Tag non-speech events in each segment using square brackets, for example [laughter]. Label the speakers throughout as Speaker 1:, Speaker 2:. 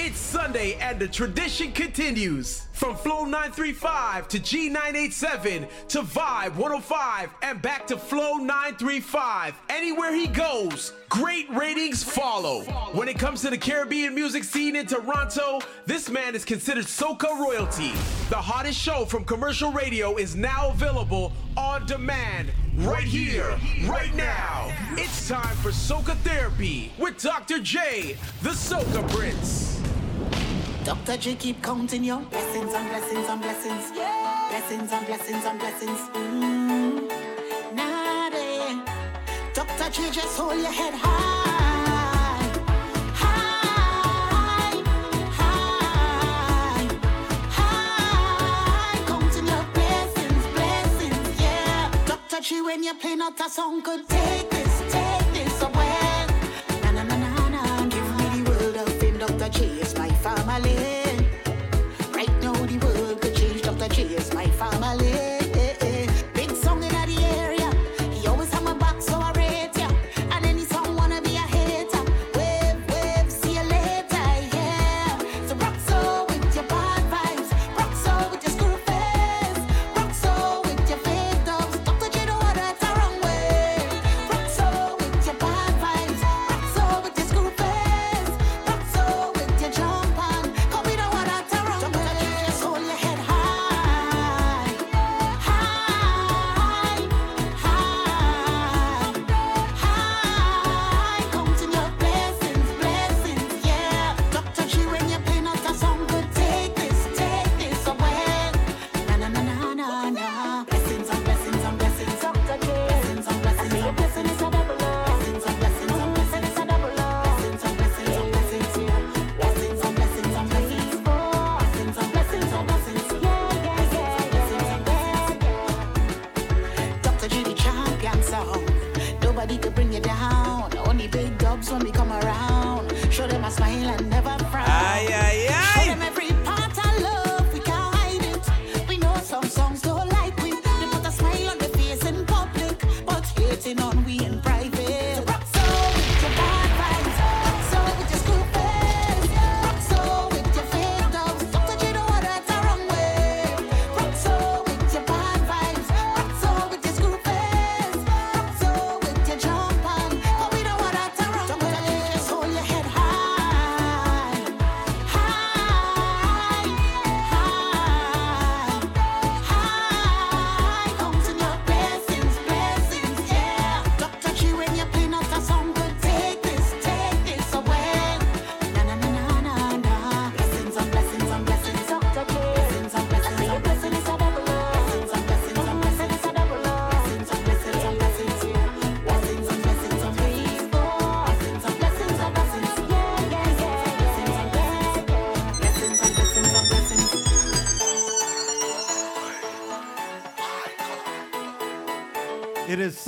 Speaker 1: It's Sunday and the tradition continues. From Flow 935 to G987 to Vibe 105 and back to Flow 935. Anywhere he goes, great ratings follow. When it comes to the Caribbean music scene in Toronto, this man is considered soca royalty. The hottest show from commercial radio is now available on demand right here, right now. It's time for Soca Therapy with Dr. J, the Soca Prince.
Speaker 2: Dr. J keep counting your blessings and blessings and blessings. Yeah. Blessings and blessings and blessings. Mm. Nade. Dr. J just hold your head high. High. High. High. Counting your blessings, blessings, yeah. Dr. J when you play not a song could take this, take this away. Na na na na na. Give me the world of fame, Dr. J family.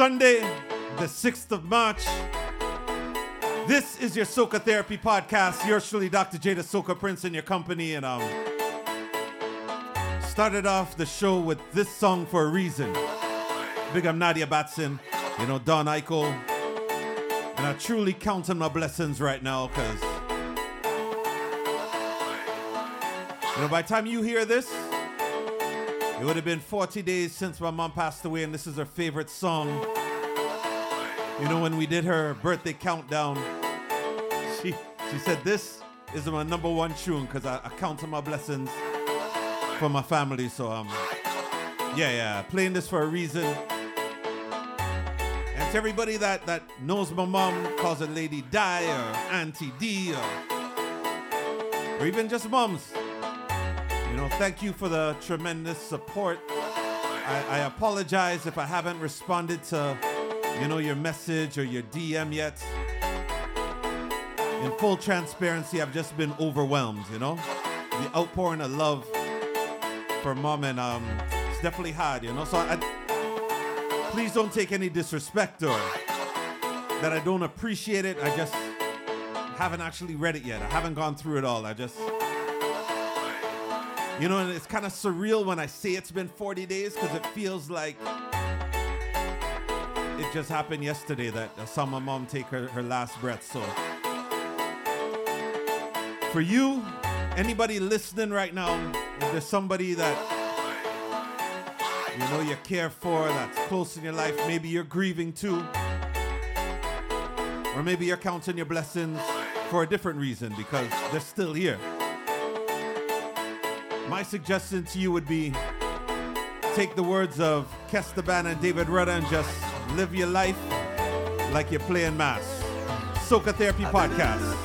Speaker 3: Sunday, the 6th of March. This is your Soca Therapy Podcast. Yours truly, Dr. Jada Soca Prince, in your company. And um, started off the show with this song for a reason. Big up Nadia Batson, you know, Don Eichel. And I truly count on my blessings right now because, you know, by the time you hear this, it would have been 40 days since my mom passed away, and this is her favorite song. You know, when we did her birthday countdown, she she said this is my number one tune because I, I count on my blessings for my family. So um, yeah, yeah, playing this for a reason. And to everybody that that knows my mom, calls her Lady Di or Auntie D or or even just moms. You know, thank you for the tremendous support. I, I apologize if I haven't responded to, you know, your message or your DM yet. In full transparency, I've just been overwhelmed, you know? The outpouring of love for mom and um it's definitely hard, you know. So I please don't take any disrespect or that I don't appreciate it. I just haven't actually read it yet. I haven't gone through it all. I just you know, and it's kind of surreal when I say it's been 40 days because it feels like it just happened yesterday that I saw my mom take her, her last breath. So
Speaker 4: For you, anybody listening right now, if there's somebody that you know you care for, that's close in your life, maybe you're grieving too. Or maybe you're counting your blessings for a different reason because they're still here. My suggestion to you would be take the words of Kes the Band and David Rudder and just live your life like you're playing mass. Soca Therapy Podcast.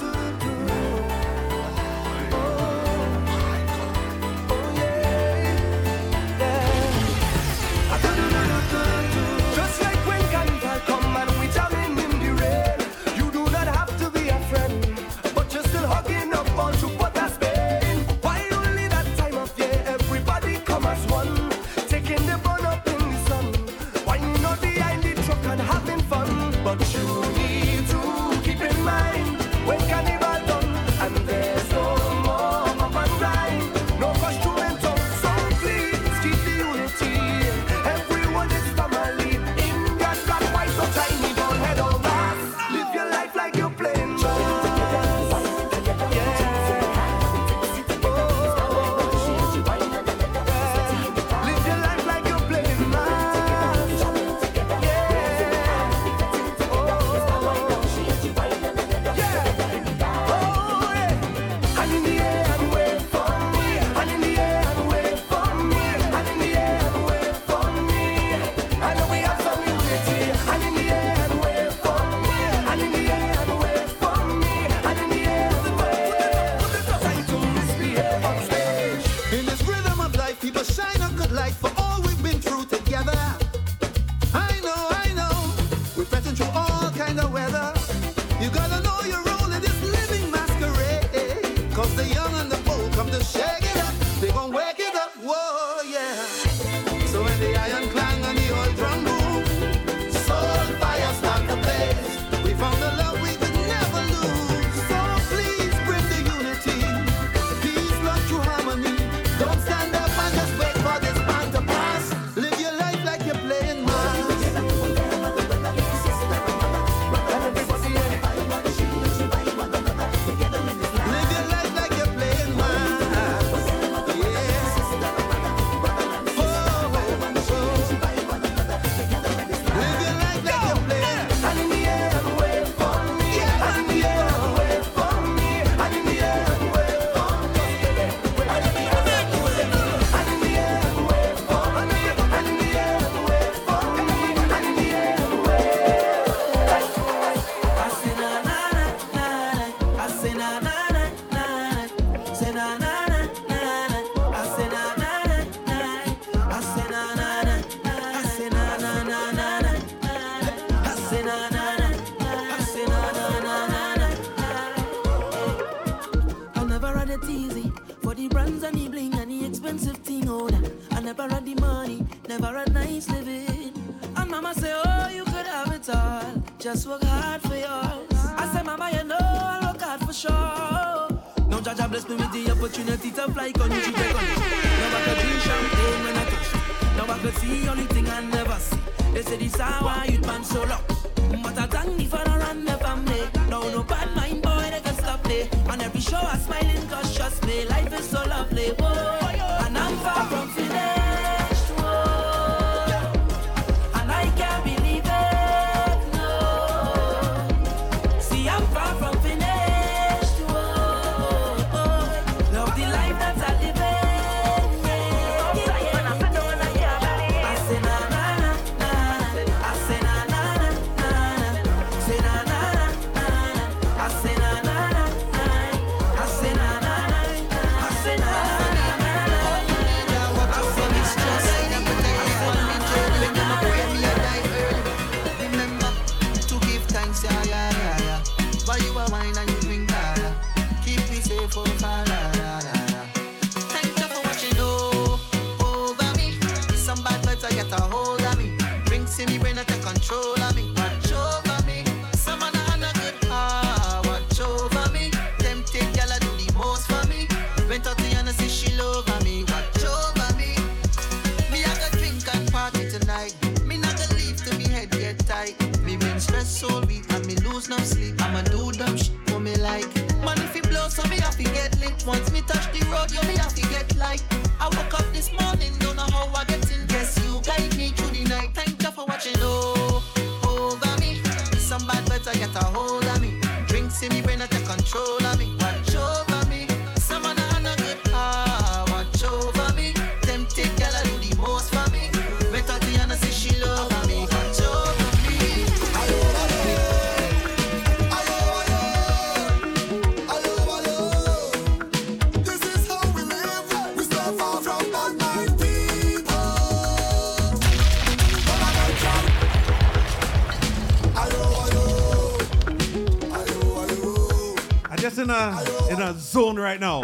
Speaker 5: zone right now.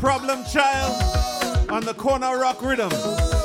Speaker 5: Problem child on the corner rock rhythm.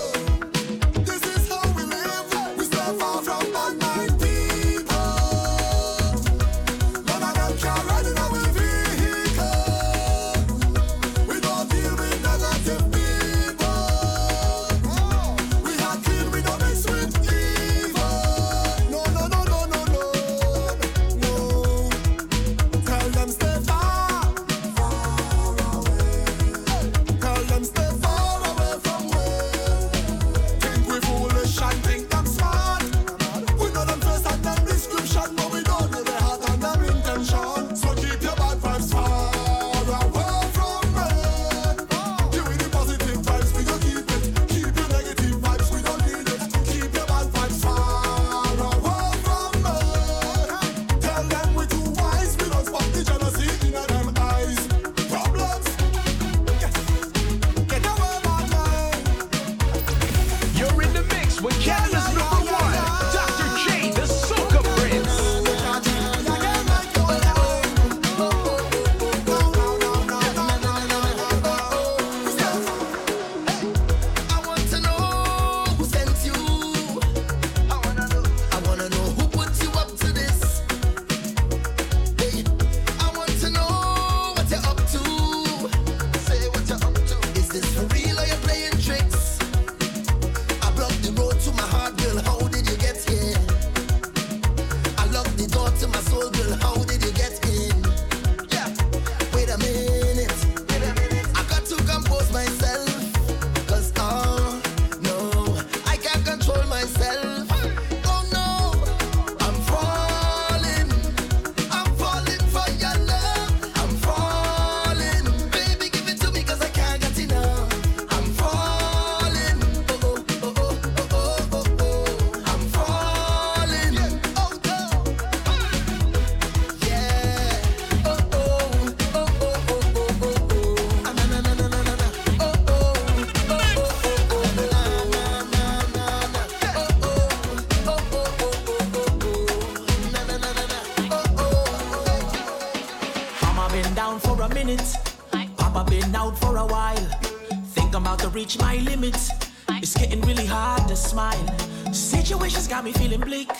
Speaker 6: got me
Speaker 7: feeling bleak.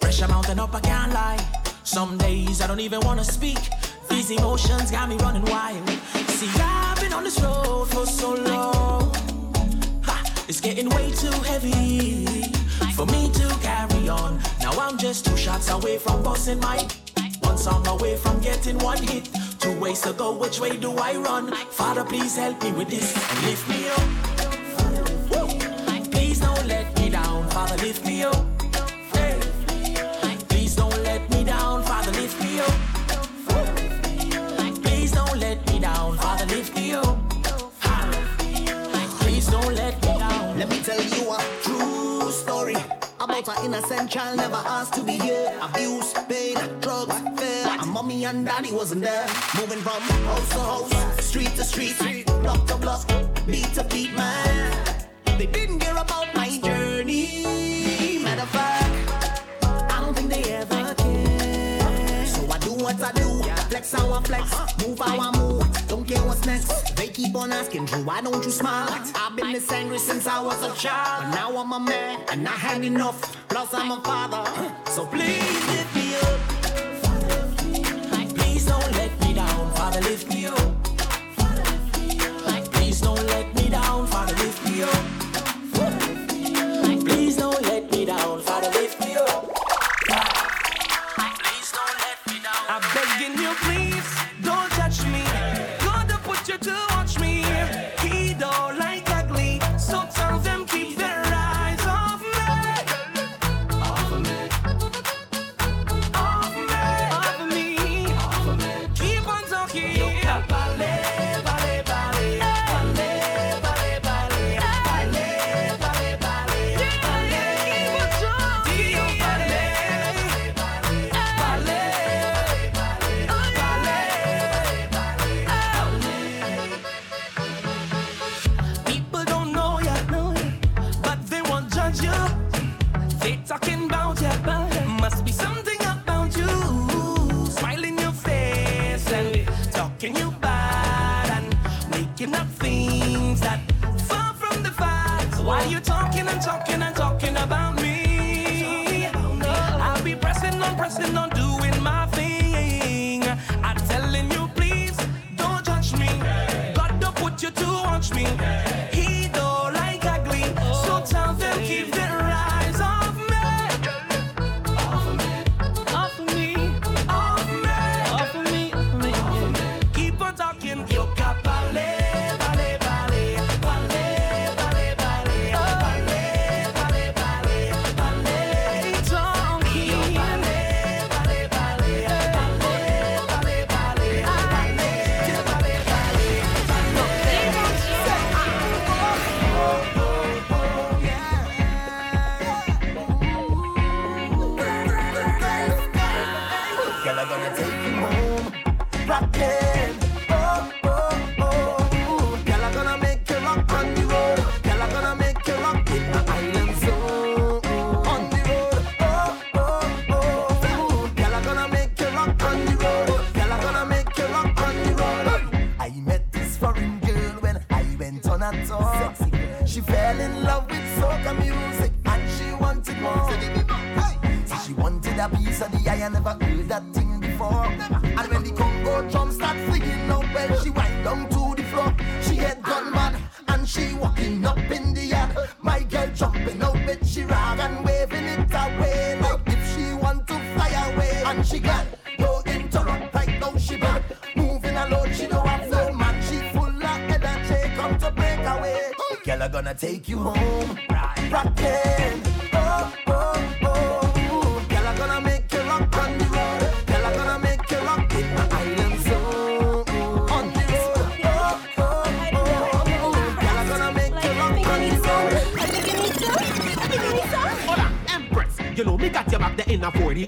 Speaker 7: Pressure mounting up, I can't lie. Some days I don't even wanna speak. These emotions got me running wild. See, I've been on this road for so long. Ha, it's getting way too heavy for me to carry on. Now I'm just two shots away from busting my. Once I'm away from getting one hit. Two ways to go, which way do I run? Father, please help me with this and lift me up. Woo. Please don't let me down, Father, lift me up.
Speaker 6: and Danny wasn't there. Moving from house to house.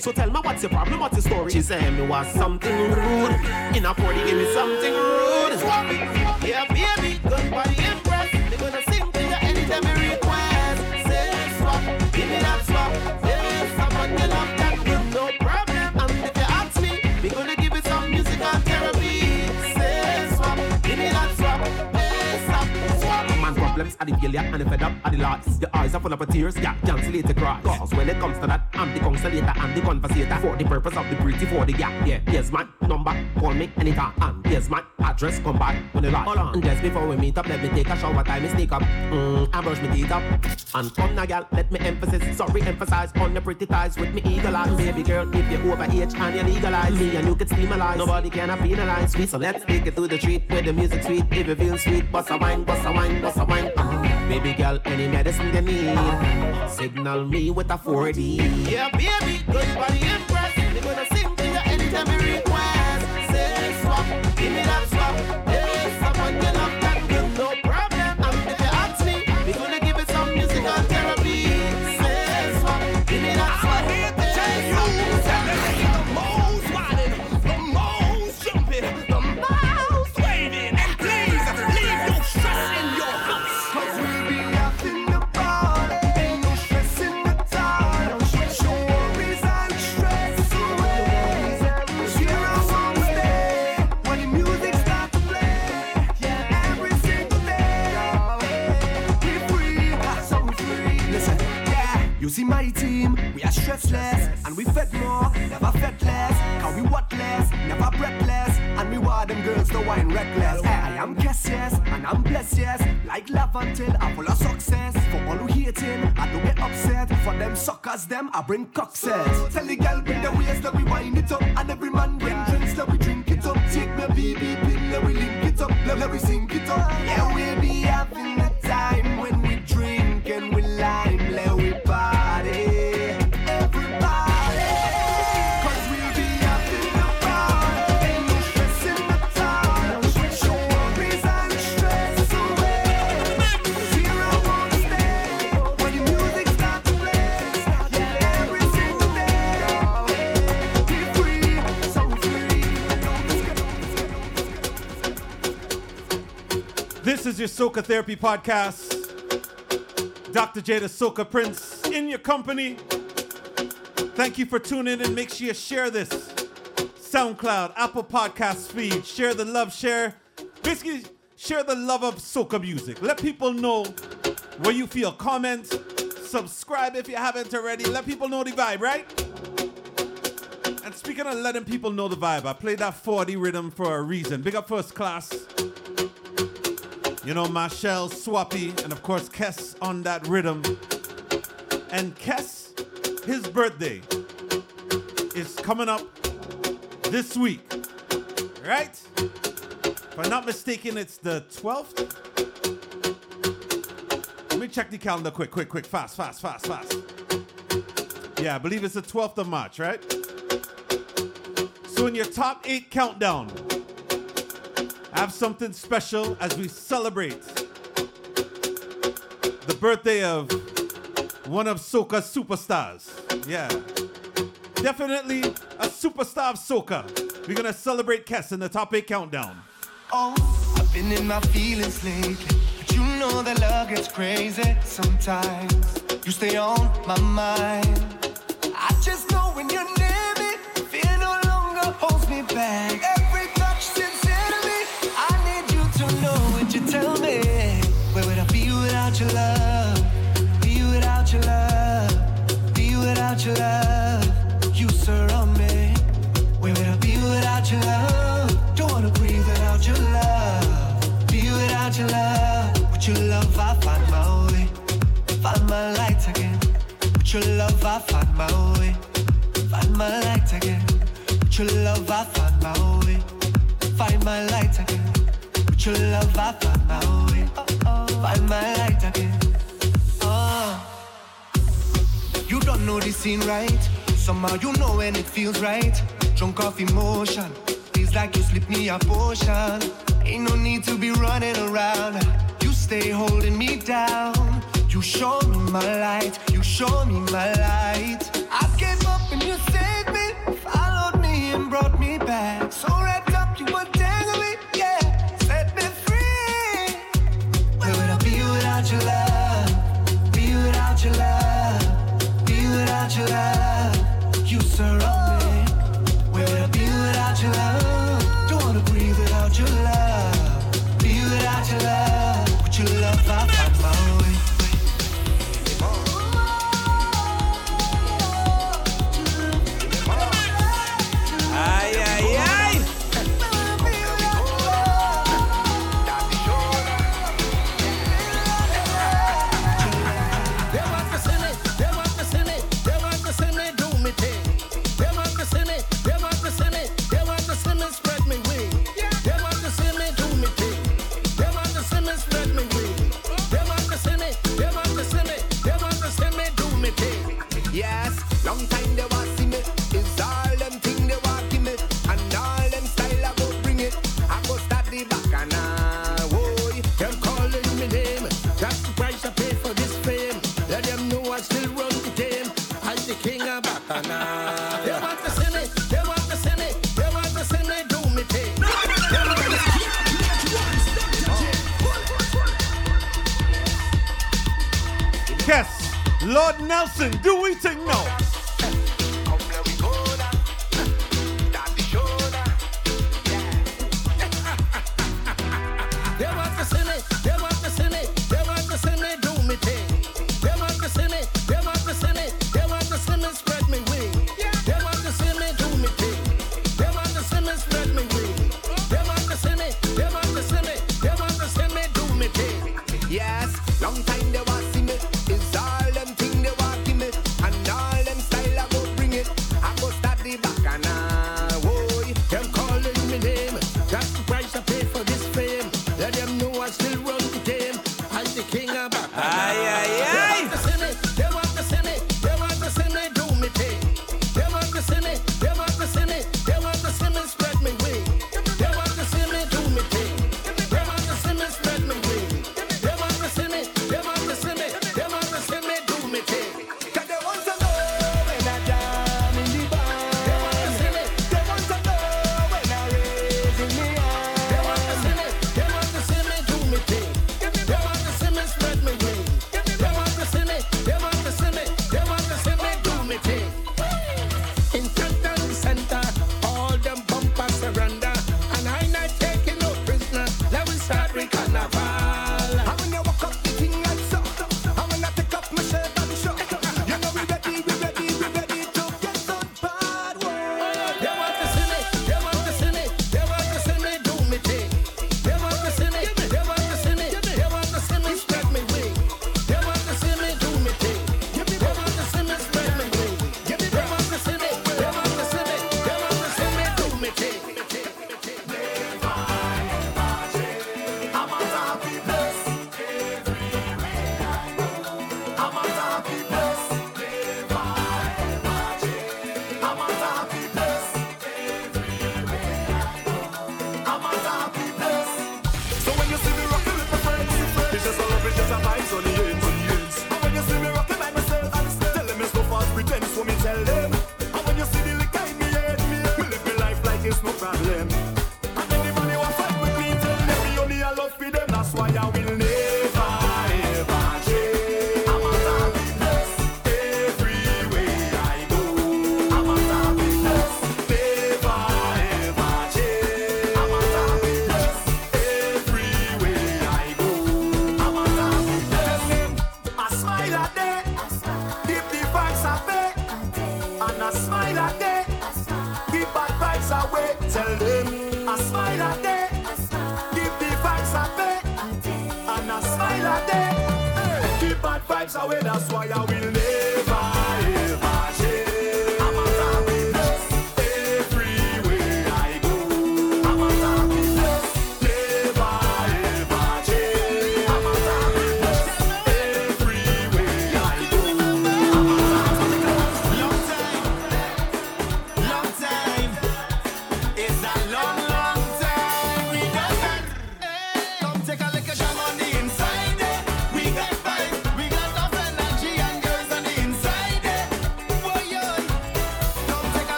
Speaker 6: So
Speaker 8: tell me
Speaker 9: what's your problem, what's your story? She said me was something rude. In a party, give me something rude. Yeah, baby, goodbye, impress. Gonna sing to you anytime you request. Say swap, give me that swap. Say no problem. And if ask me, we gonna give some musical therapy. Say swap, give me that swap. Say swap, swap. Man, problems are the failure and the fed up are the lies. The eyes are full of tears, yeah, cancel it across. Cause when it comes to that I'm the consolator and the conversator for the purpose of the pretty for the gap. Yeah, yes, man. Number, call me anytime. And yes, man. Address, come back when you like. Hold on, just before we meet up, let me take a shower, time me sneak up. Mmm, I brush me teeth up. And come now, gal, let me emphasize. Sorry, emphasize on the pretty thighs with me eagle eyes. Baby girl, if you're over age and you legalize me and you can steam. Nobody can penalize me. So let's take it to the street where the music sweet. If you feel sweet, bust a wine, bust a wine, bust a wine. Baby girl, any medicine they need. Signal me with a 4D. Yeah, baby, good body
Speaker 4: bring
Speaker 3: Coxes. Soca Therapy Podcast. Dr. J, the Soca Prince, in your company. Thank you for tuning in. and Make sure you share this. SoundCloud, Apple Podcast feed. Share the love, share. Basically, share the love of Soca music. Let people know where you feel. Comment, subscribe if you haven't already. Let people know the vibe, right? And speaking of letting people know the vibe, I played that 40 rhythm for a reason. Big up first class. You know, Marshall, Swappi, and of course Kes on that rhythm. And Kes, his birthday is coming up this week, right? If I'm not mistaken, it's the 12th. Let me check the calendar quick, quick, quick, fast, fast, fast, fast. Yeah, I believe it's the 12th of March, right? So in your top eight countdown, have something special as we celebrate the birthday of one of Soca's superstars. Yeah. Definitely a superstar of Soca. We're gonna celebrate Kes in the top eight countdown.
Speaker 4: Oh, I've been in my feelings lately. But you know that love gets crazy sometimes. You stay on my mind. I just know when you're I find my way. Find my light again. With your love, I find my way. Find my light again. With your love, I find my way. Find my light again. Oh. You don't know the scene right. Somehow you know when it feels right. Drunk off emotion. Feels like you slip me a potion. Ain't no need to be running around. You stay holding me down. You show me my light. You show me my light. I gave up and you saved me. Followed me and brought me back. So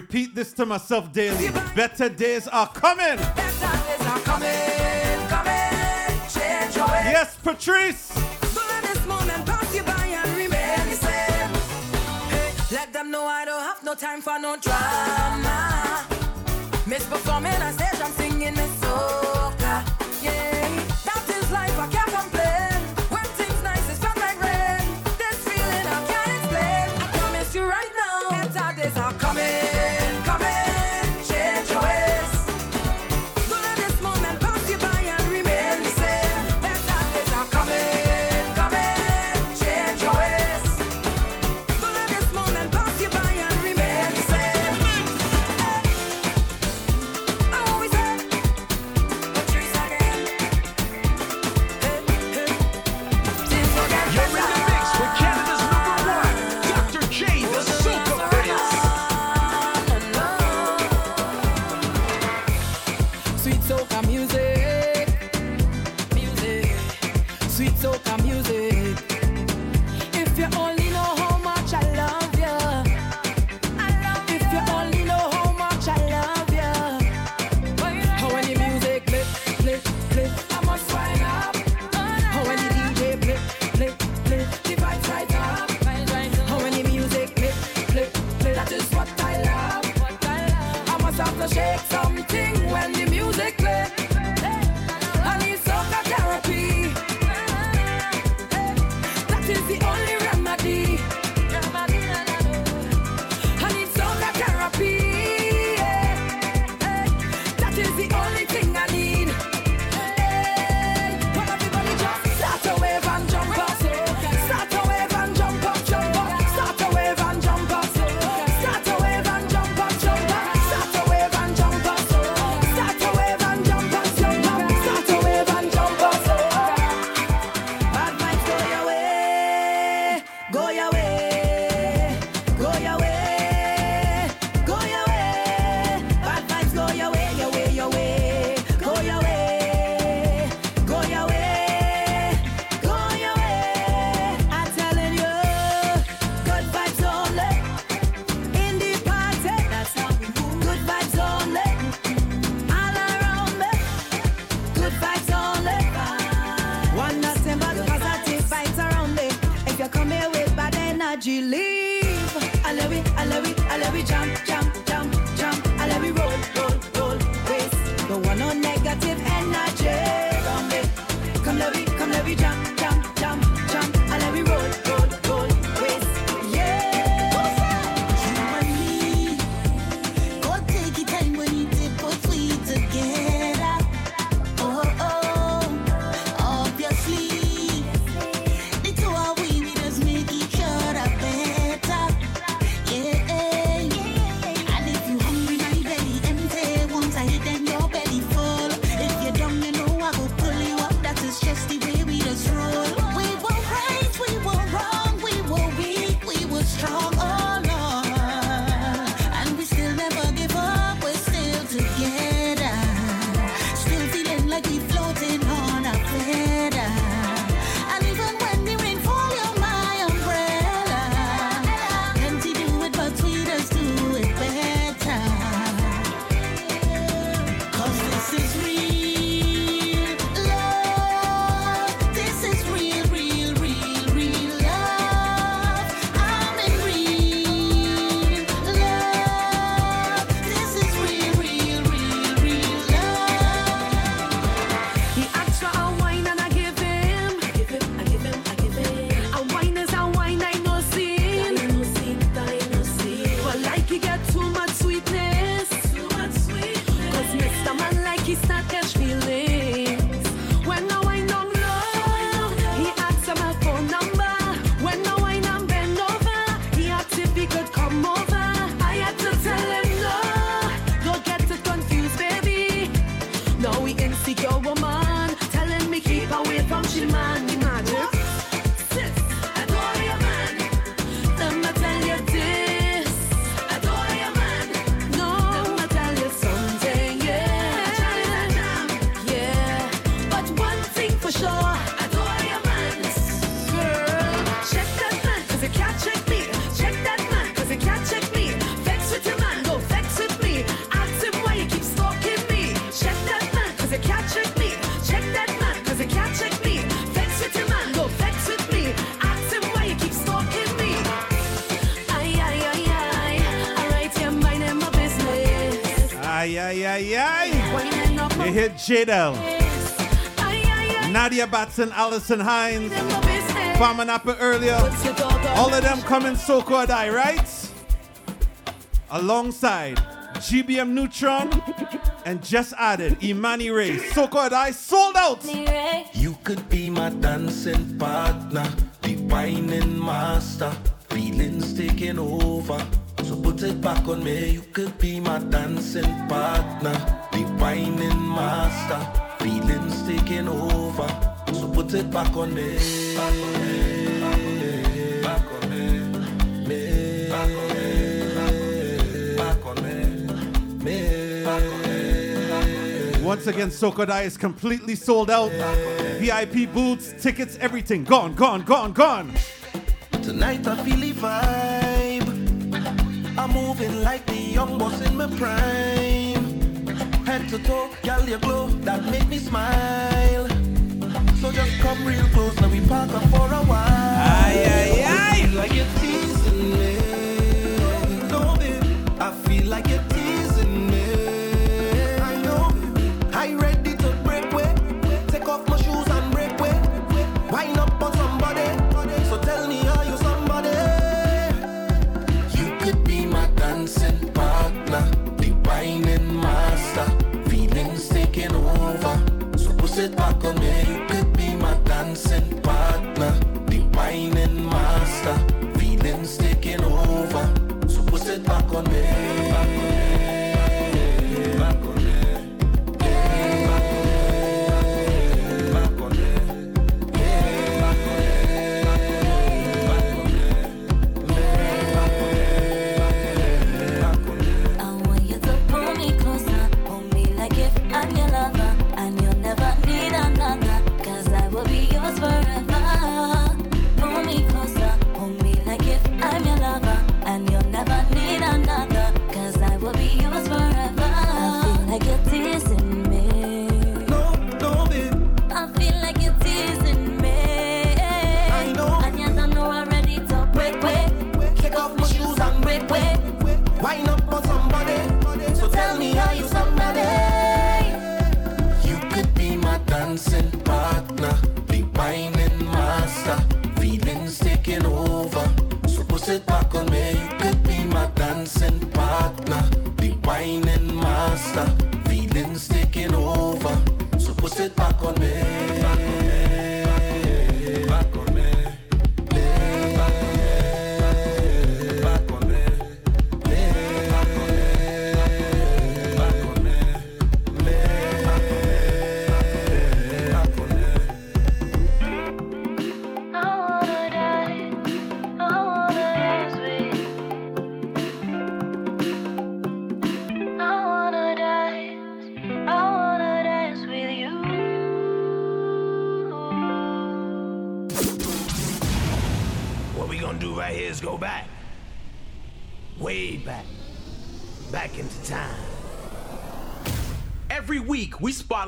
Speaker 3: repeat this to myself daily. Better days are coming.
Speaker 10: Days are coming, coming.
Speaker 3: Yes, Patrice.
Speaker 10: Let them know I don't have no time for no drama. I say. you leave. I love it, I love it, I love it, jump.
Speaker 3: Jadel. Nadia Batson, Alison Hinds, Farmer Nappy earlier. All of them coming Soko Adai, right? Alongside GBM Neutron and just added Imani Ray. Soko Adai sold out.
Speaker 11: You could be my dancing partner, divining master, feelings taking over. So put it back on me. You could be my dancing partner, taking over. So put it back on me. Back on me. Back on me. Me. Back on me. Back on me. Me. Back on me.
Speaker 3: Once again, Sokodai is completely sold out. VIP booths, tickets, everything gone, gone, gone, gone.
Speaker 11: Tonight I feel the vibe. I'm moving like the young boss in my prime. Head to toe, girl, you glow, that make me smile. So just come real close, now we park up for a while.
Speaker 3: Aye, aye,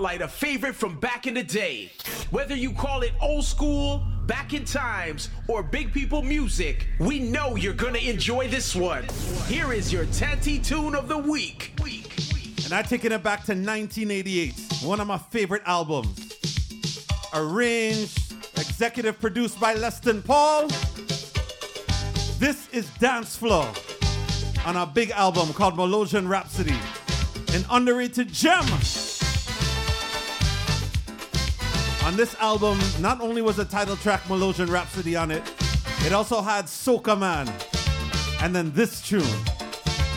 Speaker 1: spotlight a favorite from back in the day. Whether you call it old school, back in times, or big people music, we know you're gonna enjoy this one. Here is your Tanty Tune of the Week.
Speaker 3: And I'm taking it back to 1988, one of my favorite albums. Arranged, executive produced by Leston Paul. This is Dance Floor on a big album called Melodian Rhapsody, an underrated gem. On this album, not only was the title track Melodian Rhapsody on it, it also had Soca Man. And then this tune,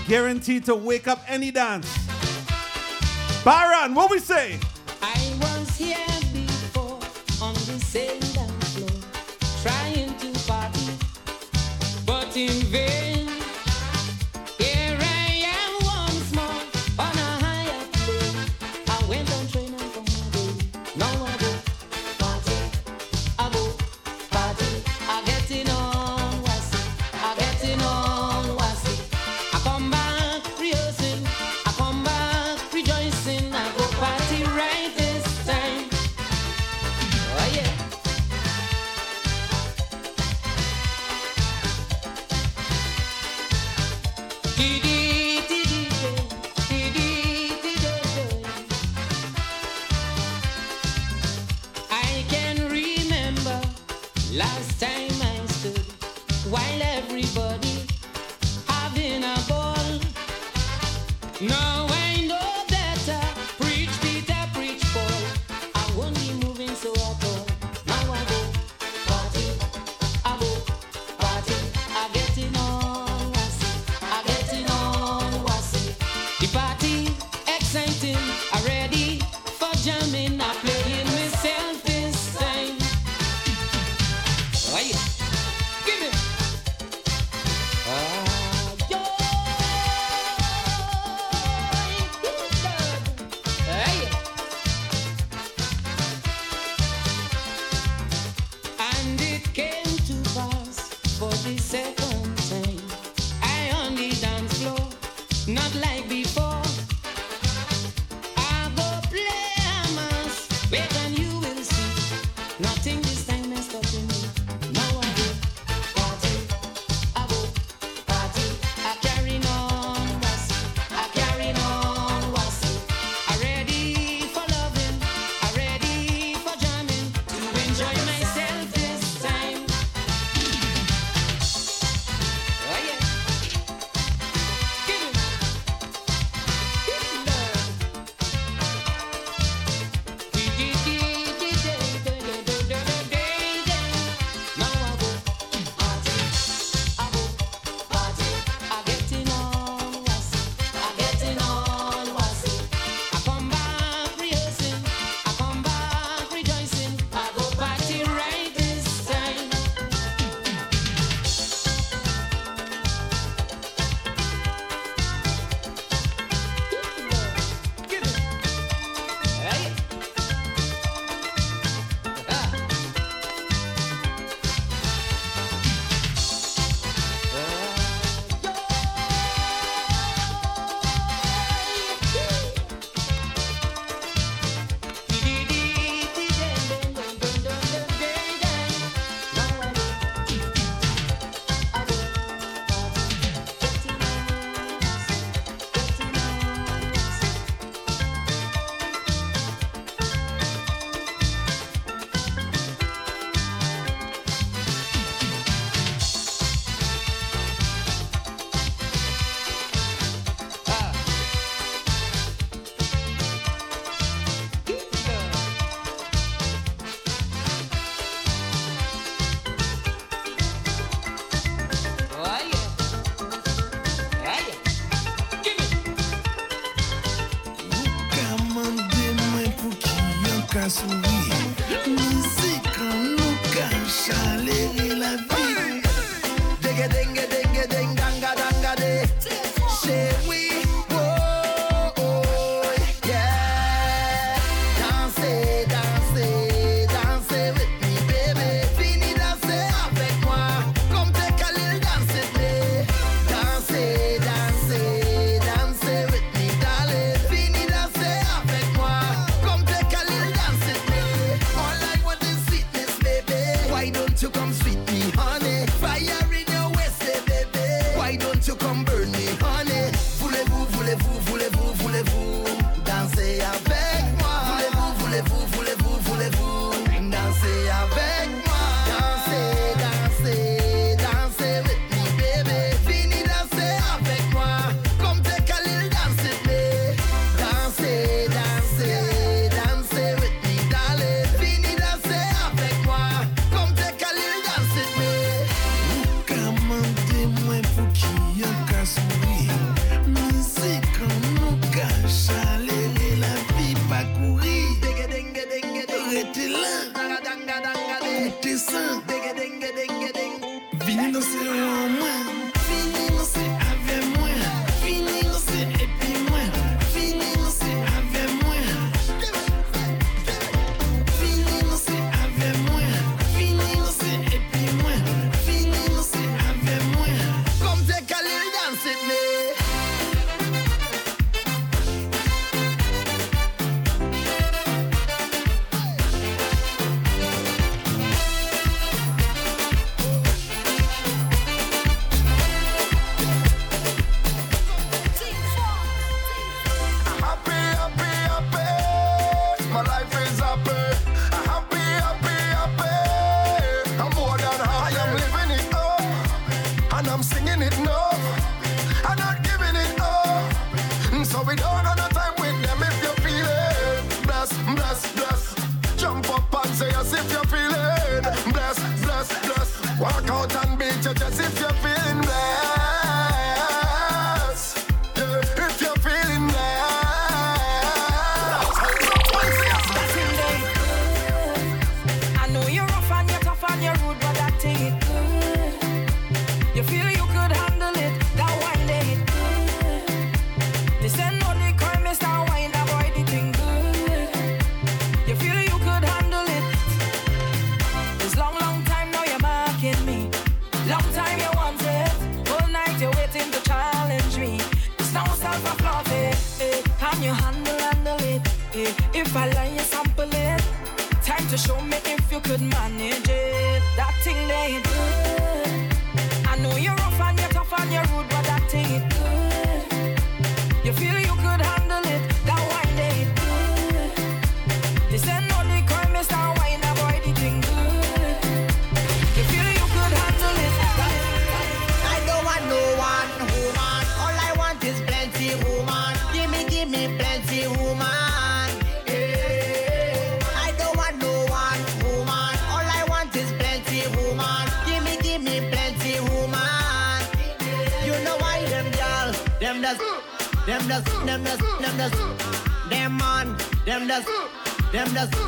Speaker 3: guaranteed to wake up any dance. Byron, what we say?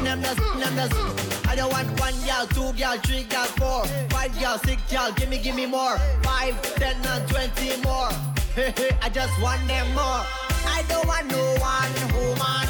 Speaker 12: them them. I don't want one girl, two gal, three gal, four, five gal, six gal. Give me, give me more. Five, ten, and twenty more. Hey, [laughs] I just want them more. I don't want no one woman.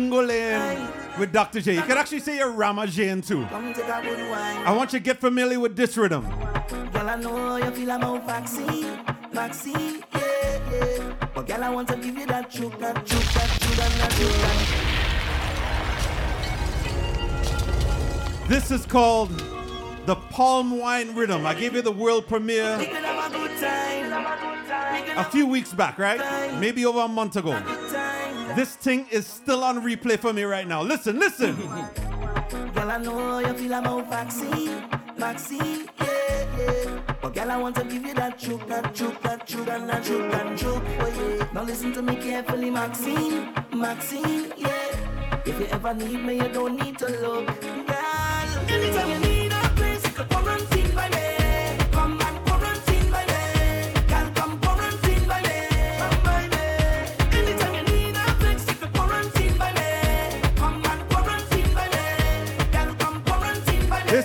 Speaker 13: Mingle in with
Speaker 3: Dr. J. You can actually say you're Rama Jane too. I want you to get familiar with this rhythm.
Speaker 7: Girl, I know you feel yeah, yeah. But girl, I want to give you that.
Speaker 3: This is called the palm wine rhythm. I gave you the world premiere
Speaker 7: a
Speaker 3: few weeks back, right? Maybe over a month ago. This thing is still on replay for me right now. Listen, listen. [laughs]
Speaker 7: Girl, I know you feel yeah, yeah. But girl, I want to give you that that that that that. Oh, now listen to me carefully, Maxine, Maxine, yeah. If you ever need me, you don't need to look, girl. Anytime you need a place, you can quarantine by me.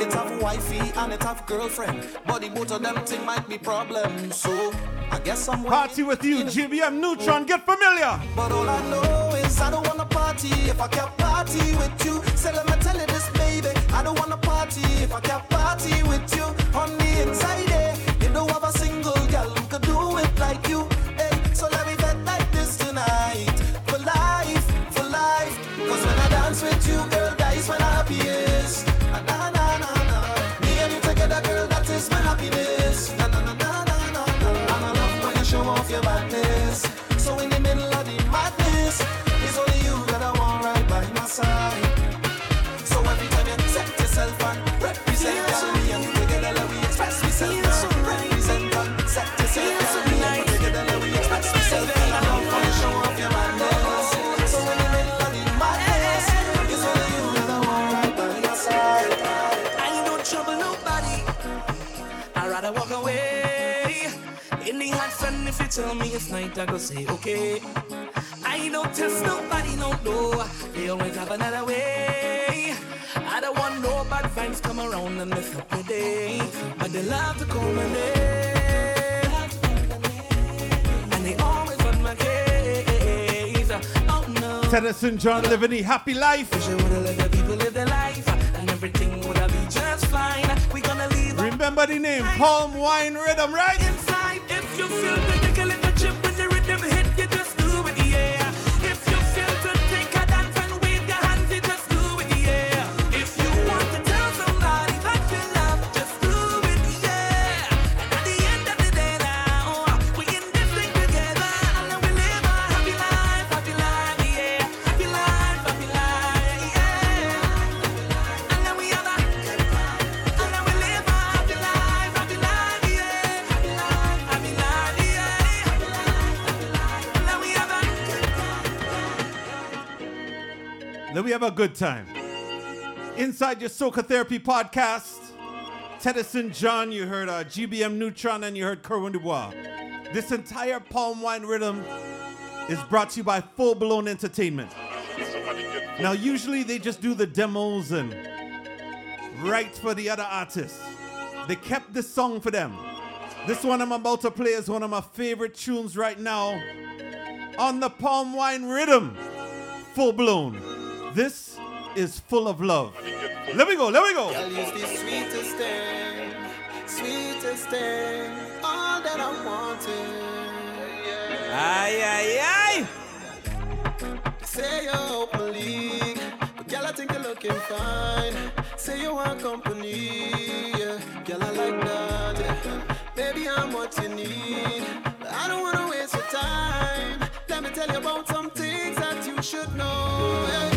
Speaker 11: It have wifey and it have girlfriend. But the both of them thing might be problem. So I guess I'm
Speaker 3: Party with you, GBM Neutron, get familiar.
Speaker 11: But all I know is I don't wanna party if I can't party with you. So let me tell you this, baby. I don't wanna party if I can't party with you. On the inside,
Speaker 14: if you tell me it's night, I go say okay. I don't test nobody, no, no. They always have another way. I don't want no bad vibes come around and mess up my day. But they love to call my name. And they always on my case. Oh no.
Speaker 3: Teddyson John living a happy life.
Speaker 14: Let the people live their life and everything would have been just fine. We gonna leave
Speaker 3: Remember the name, Palm Wine Rhythm, right?
Speaker 14: inside if you feel to we have a
Speaker 3: good time. Inside your Soca Therapy podcast, Teddyson John, you heard uh, GBM Neutron, and you heard Kerwin Du Bois. This entire Palm Wine Rhythm is brought to you by Full Blown Entertainment. Now, usually they just do the demos and write for the other artists. They kept this song for them. This one I'm about to play is one of my favorite tunes right now on the Palm Wine Rhythm. Full blown. This is full of love. Let me go, let me go.
Speaker 11: Girl, you's the sweetest thing, sweetest thing, all that I wanted.
Speaker 14: Aye, aye,
Speaker 11: aye. Say you're open league, but girl, I think you're looking fine. Say you want company, yeah. Girl, I like that. yeah. Baby, I'm what you need. But I don't wanna waste your time. Let me tell you about some things that you should know. yeah.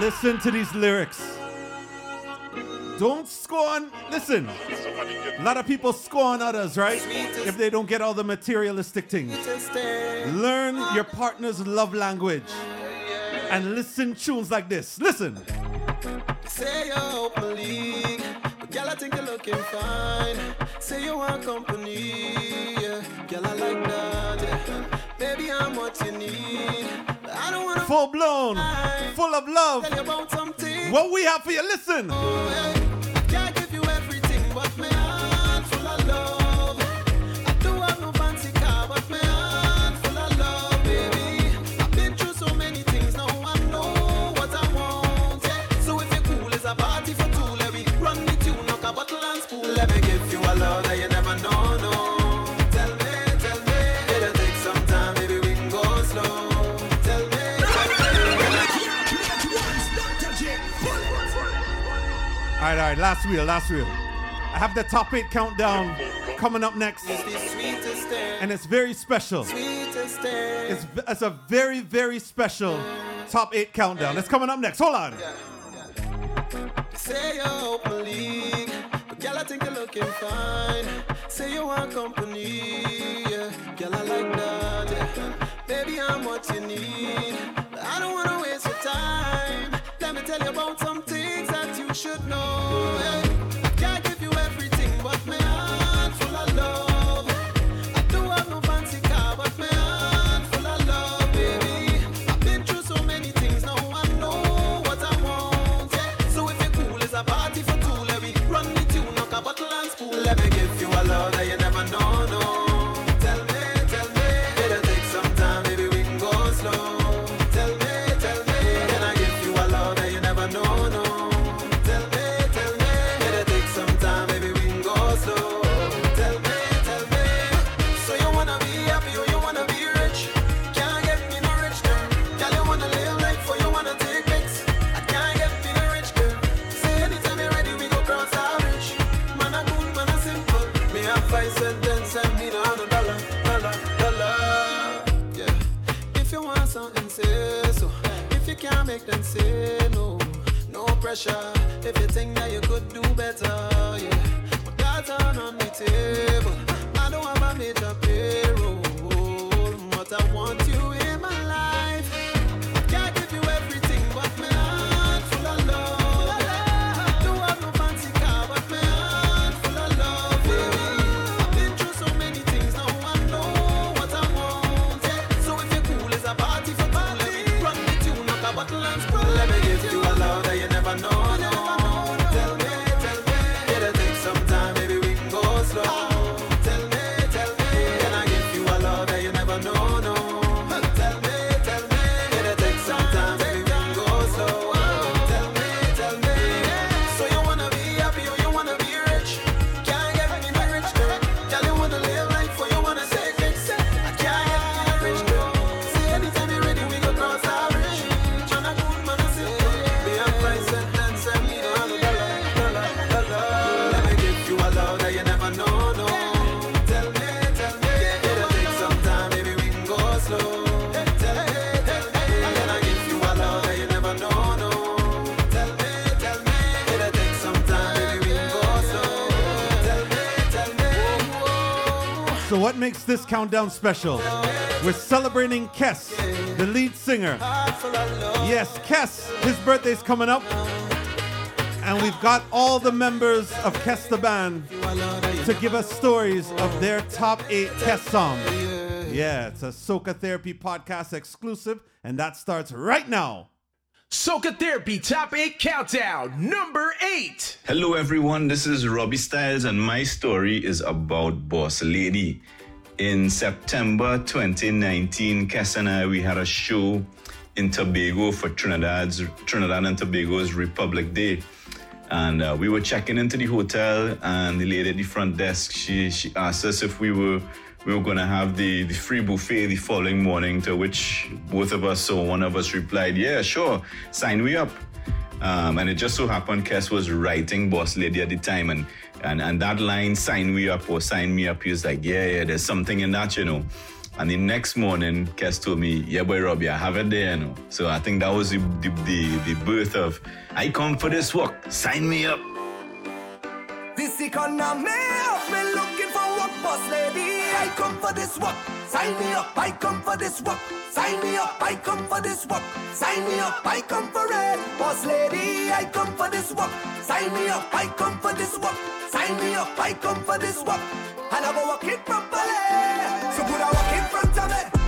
Speaker 3: Listen to these lyrics. Don't scorn. Listen. A lot of people scorn others, right? If they don't get all the materialistic things. Learn your partner's love language and listen tunes like this. Listen.
Speaker 11: Say you're open league, but girl, I think you're looking fine. Say you want company, yeah. Girl, I like that, yeah. Baby, I'm what you need.
Speaker 3: Full blown, full of love.
Speaker 11: tell you about something.
Speaker 3: What we have for you, listen. Right, last wheel, last wheel. I have the top eight countdown coming up next,
Speaker 11: it's the sweetest thing,
Speaker 3: and it's very special. It's, it's a very, very special top eight countdown. It's coming up next. Hold on.
Speaker 11: Say you're open league, but girl, I think you're looking fine. Say you want company, yeah. Girl, I like that.
Speaker 9: should know. Yeah. if you think
Speaker 3: makes this countdown special. We're celebrating Kes, the lead singer. Yes, Kes, his birthday's coming up. And we've got all the members of Kes the band to give us stories of their top eight Kes songs. Yeah, it's a Soca Therapy podcast exclusive, and that starts right now.
Speaker 1: Soca Therapy Top 8 Countdown, number 8.
Speaker 15: Hello, everyone. This is Robbie Styles, and my story is about Boss Lady. In September 2019, Kes and I, we had a show in Tobago for Trinidad's Trinidad and Tobago's Republic Day. And uh, we were checking into the hotel, and the lady at the front desk she she asked us if we were we were gonna have the, the free buffet the following morning. To which both of us or one of us replied, "Yeah, sure, sign me up." Um, and it just so happened Kes was writing Boss Lady at the time, and and and that line, sign me up or sign me up, he was like, yeah, yeah, there's something in that, you know. And the next morning, Kes told me, yeah, boy, Robbie, I have it there, you know. So I think that was the, the, the, the birth of, I come for this work, sign me up.
Speaker 4: This economy of me looking for work, boss lady. I come for this work, sign me up. I come for this work, sign me up. I come for this work, sign me up. I come for it, boss lady. I come for this work, Sign me up, I come for this walk. Sign me up, I come for this walk. I'm a walk it properly.
Speaker 1: So put a walk in front of me.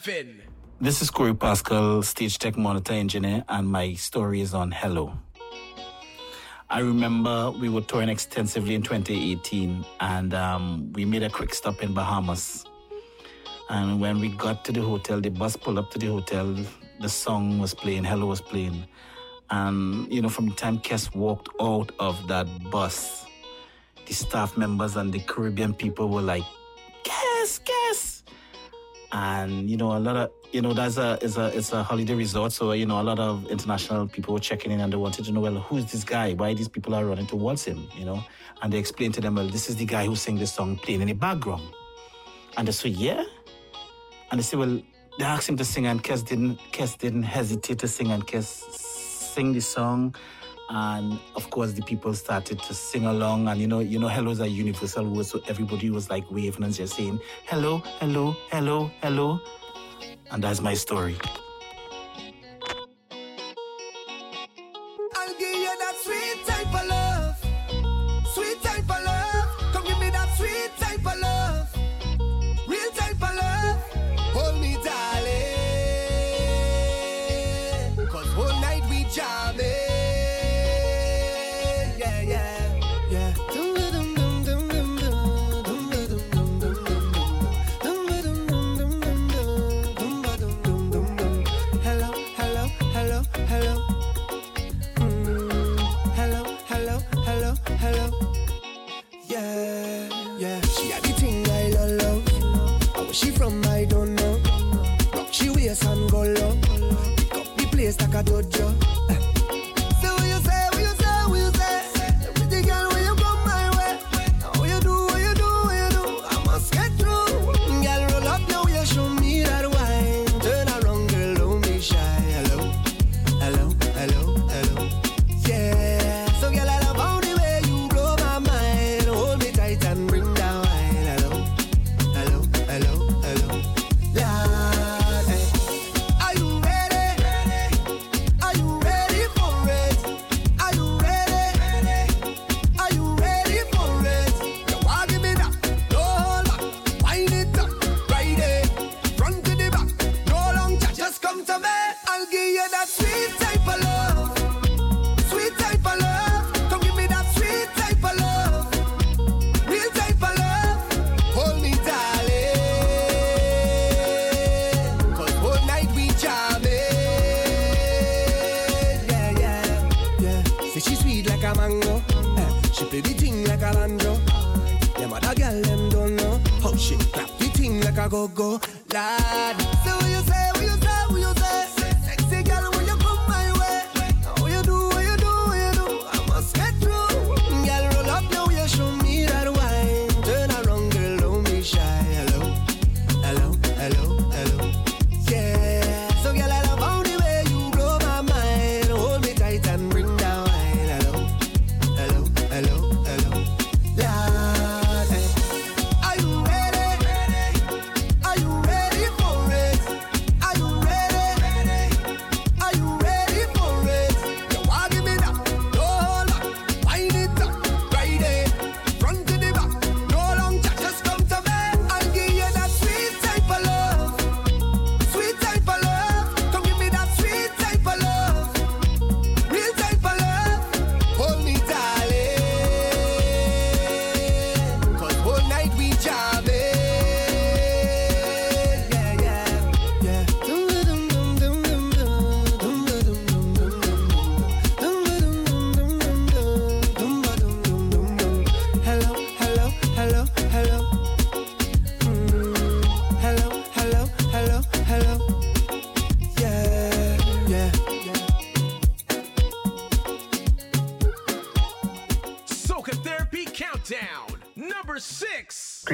Speaker 16: Seven.
Speaker 4: This is Corey Pascal, stage tech monitor engineer, and my story is on Hello. I remember we were touring extensively in 2018, and um, we made a quick stop in Bahamas. And when we got to the hotel, the bus pulled up to the hotel. The song was playing, Hello was playing. And, you know, from the time Kes walked out of that bus, the staff members and the Caribbean people were like and you know a lot of you know that's a it's a it's a holiday resort. So you know a lot of international people were checking in and they wanted to know well who's this guy? Why these people are running towards him you know? And they explained to them well this is the guy who sang this song playing in the background. And they said yeah. And they said well they asked him to sing and Kes didn't Kes didn't hesitate to sing and Kes sing the song and of course the people started to sing along. And you know you know hellos a universal word, so everybody was like waving and just saying hello hello hello hello. And that's my story.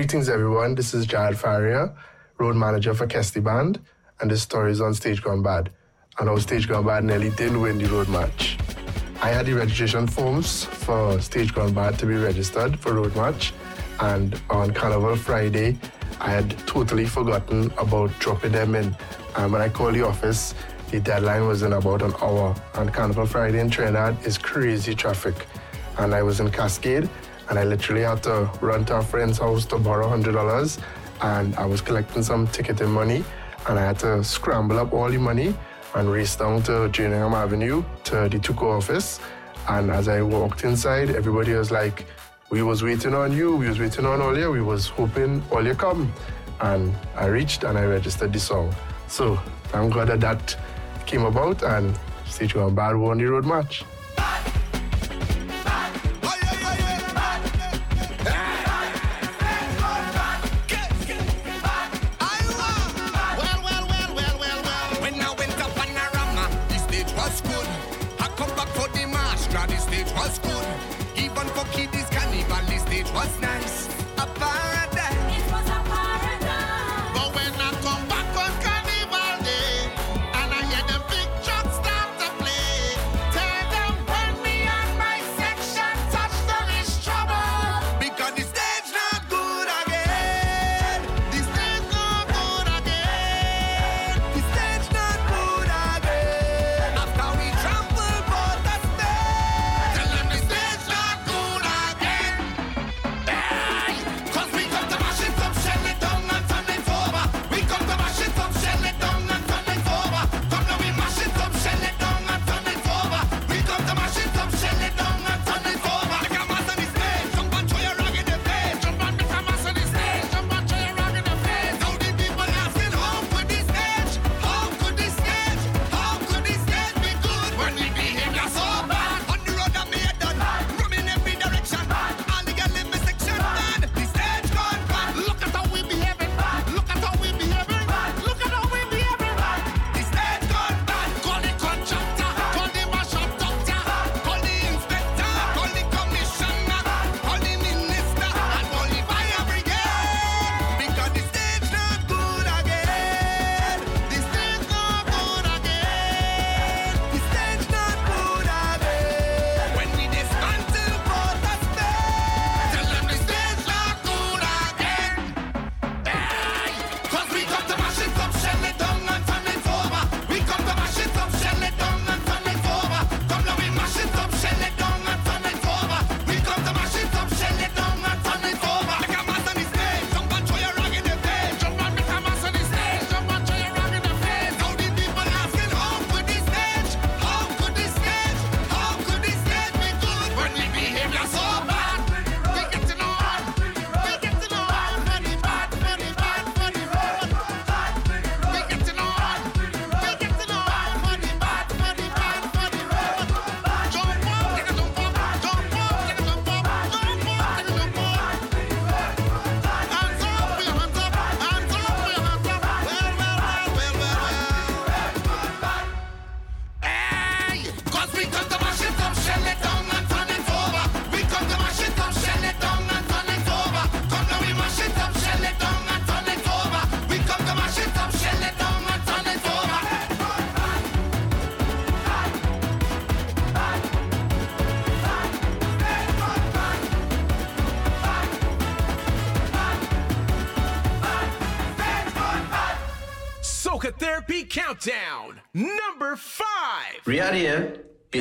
Speaker 17: Greetings, everyone. This is Jared Faria, road manager for Kes the Band, and this story is on Stage Gone Bad. And our Stage Gone Bad nearly didn't win the road march. I had the registration forms for Stage Gone Bad to be registered for road march, and on Carnival Friday, I had totally forgotten about dropping them in. And when I called the office, the deadline was in about an hour. And Carnival Friday in Trinidad is crazy traffic. And I was in Cascade, and I literally had to run to a friend's house to borrow $100. And I was collecting some ticketing money, and I had to scramble up all the money and race down to Gillingham Avenue to the TUCO office. And as I walked inside, everybody was like, we was waiting on you, we was waiting on you, we was hoping you come. And I reached and I registered the song. So thank God that that came about and Stage Gone Bad won the road
Speaker 4: march.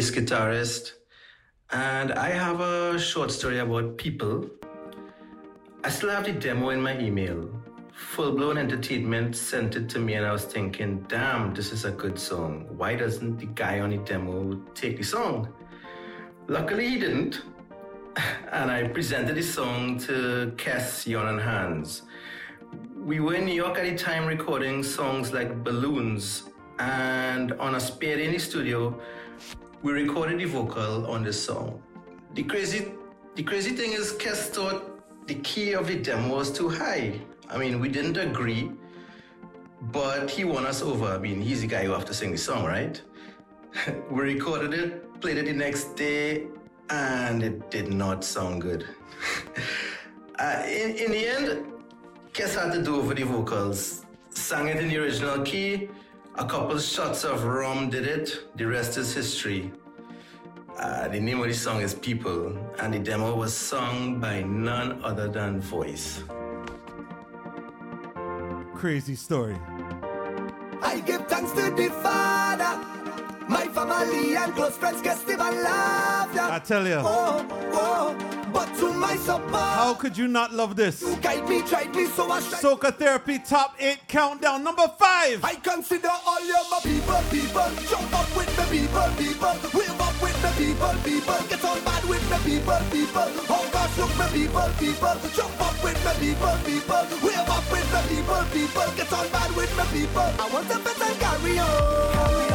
Speaker 4: Bass guitarist, and I have a short story about people. I still have the demo in my email. Full blown entertainment sent it to me, and I was thinking, damn, this is a good song. Why doesn't the guy on the demo take the song? Luckily, he didn't. [laughs] And I presented the song to Kes, Yon, and Hans. We were in New York at the time recording songs like Balloons, and on a spare in the studio, we recorded the vocal on the song. The crazy, the crazy thing is, Kes thought the key of the demo was too high. I mean, we didn't agree, but he won us over. I mean, he's the guy who have to sing the song, right? [laughs] we recorded it, played it the next day, and it did not sound good. [laughs]
Speaker 18: Uh, in, in the end, Kes had to do over the vocals. Sang it in the original key. A couple shots of rum did it. The rest is history. Uh, the name of the song is People, and the demo was sung by none other than Voice.
Speaker 3: Crazy story.
Speaker 4: I give thanks to the Father, my family and close friends, Kestive and laughter.
Speaker 3: I tell you.
Speaker 4: Oh, oh, but to my support.
Speaker 3: How could you not love this?
Speaker 4: Guide me, tried me, so I.
Speaker 3: Soca Therapy Top 8 Countdown, number 5.
Speaker 4: I consider all of my people, people. Jump up with the people, people. Wave up with the people, people. Get on bad with the people, people. Oh gosh, look the people, people. Jump up with the people, people. Wave up with the people, people. Get on bad with the people. I want to and carry on. Carry on,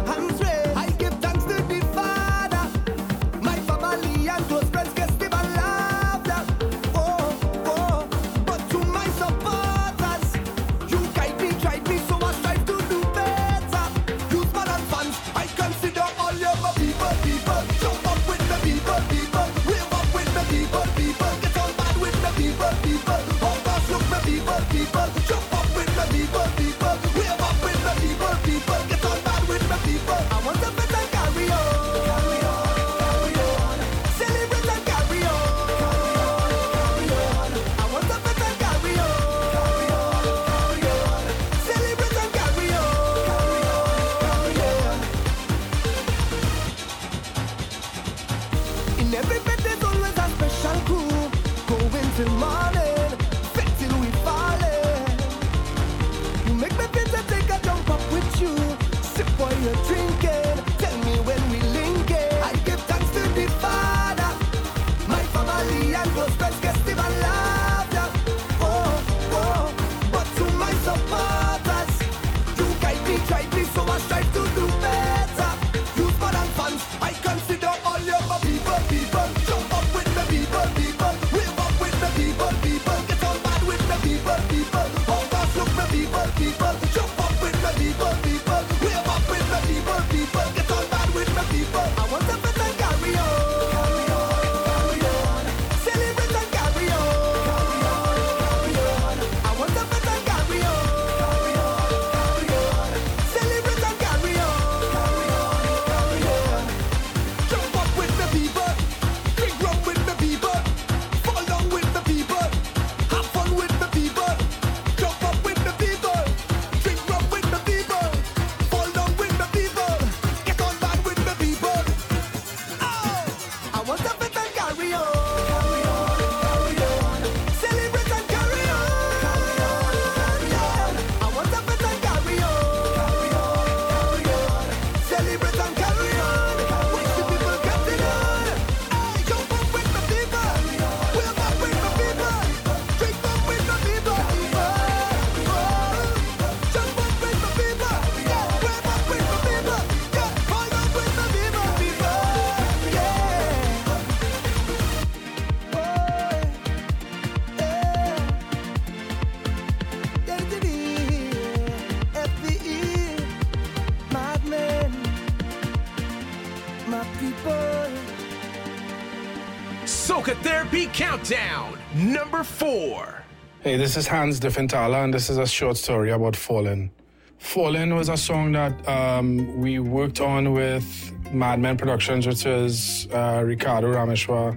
Speaker 1: four.
Speaker 19: Hey, this is Hans Dieffenthaller, and this is a short story about Fallen. Fallen was a song that um, we worked on with Madman Productions, which is uh, Ricardo Rameshwar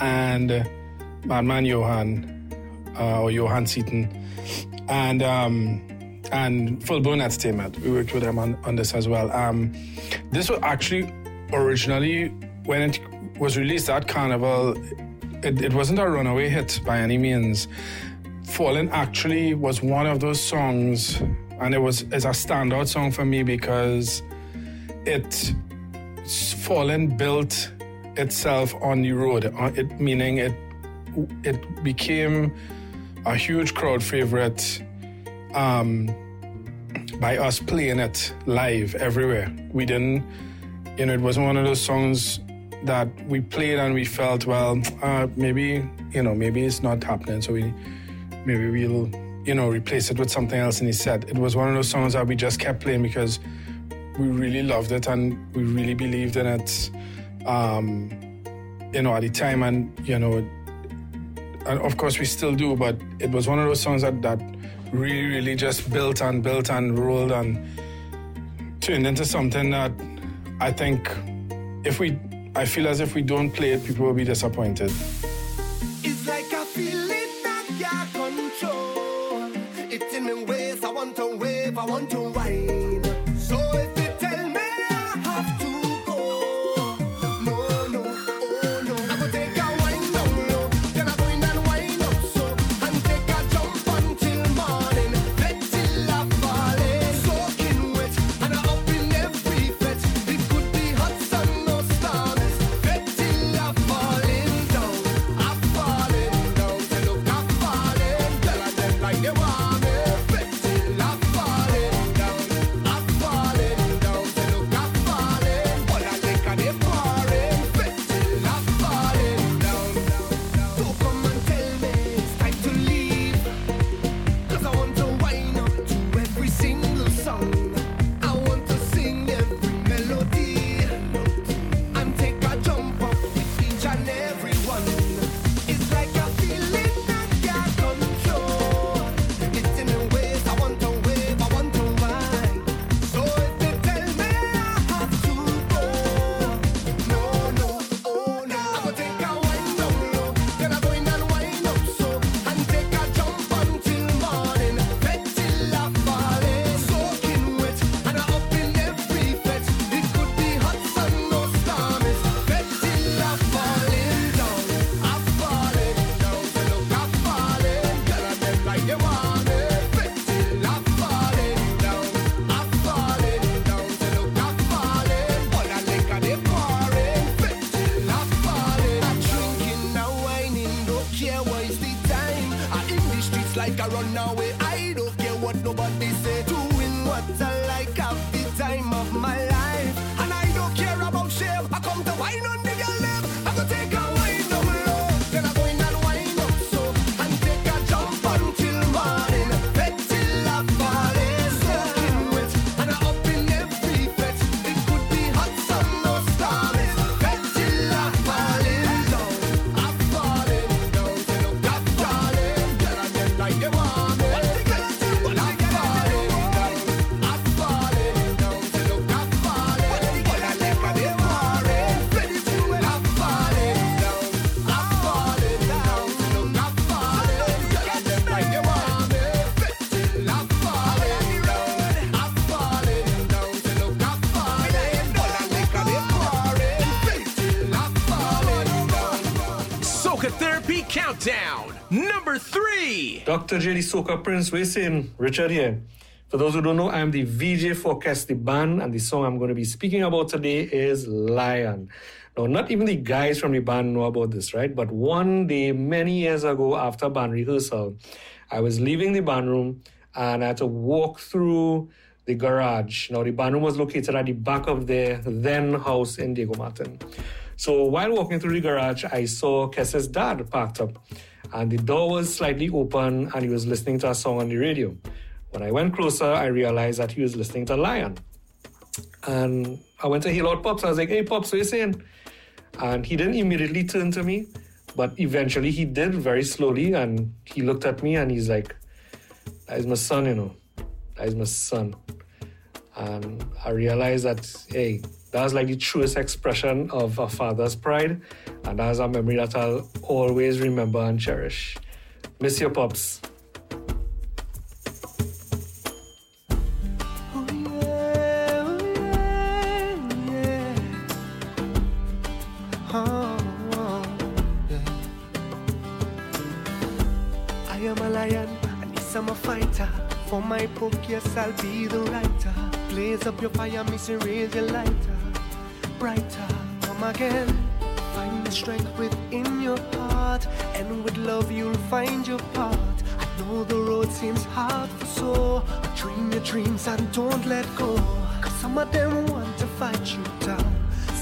Speaker 19: and Madman Johan, uh, or Johan Seaton, and um, and Full Blown Entertainment. We worked with them on, on this as well. Um, this was actually originally when it was released at Carnival. It, it wasn't a runaway hit by any means. Fallen actually was one of those songs, and it was is a standout song for me because it Fallen built itself on the road. uh, It meaning it it became a huge crowd favorite um, by us playing it live everywhere. We didn't, you know, it wasn't one of those songs that we played and we felt, well, uh, maybe, you know, maybe it's not happening. So we, maybe we'll, you know, replace it with something else in his set. It was one of those songs that we just kept playing because we really loved it and we really believed in it, um, you know, at the time. And, you know, and of course we still do, but it was one of those songs that, that really, really just built and built and rolled and turned into something that I think if we, I feel as if we don't play it, people will be disappointed.
Speaker 4: It's like a feeling that control. It's in ways. I want to wave. I want to.
Speaker 20: Dr. J. the Soca Prince, we're Richard here. For those who don't know, I'm the VJ for Kes Band, and the song I'm going to be speaking about today is Lion. Now, not even the guys from the band know about this, right? But one day, many years ago, after band rehearsal, I was leaving the band room and I had to walk through the garage. Now, the band room was located at the back of their then house in Diego Martin. So while walking through the garage, I saw Kes's dad parked up, and the door was slightly open, and he was listening to a song on the radio. When I went closer, I realized that he was listening to Lion. And I went to hail out Pops. I was like, hey, Pops, what you saying? And he didn't immediately turn to me, but eventually he did very slowly. And he looked at me and he's like, that is my son, you know. That is my son. And I realized that, hey, that was like the truest expression of a father's pride. And that's a memory that I'll always remember and cherish. Miss your pops.
Speaker 4: For my book, yes, I'll be the writer. Blaze up your fire, miss and raise your lighter. Brighter, come again. Find the strength within your heart, and with love, you'll find your part. I know the road seems hard for so. But dream your dreams and don't let go. Cause some of them want to fight you down.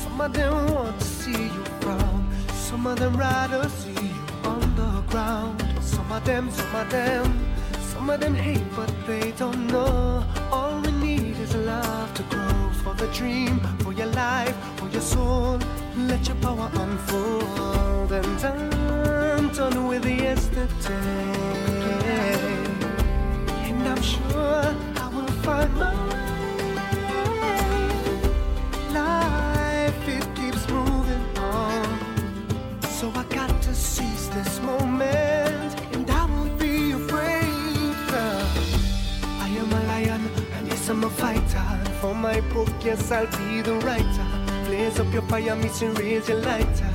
Speaker 4: Some of them want to see you frown. Some of them rather see you on the ground. Some of them, some of them, some of them hate, but they don't know. All we need is love to grow for the dream, for your life, for your soul. Let your power unfold. And I'm done with yesterday. And I'm sure I will find my A fighter. For my book, yes, I'll be the writer. Blaze up your fire, and raise your lighter.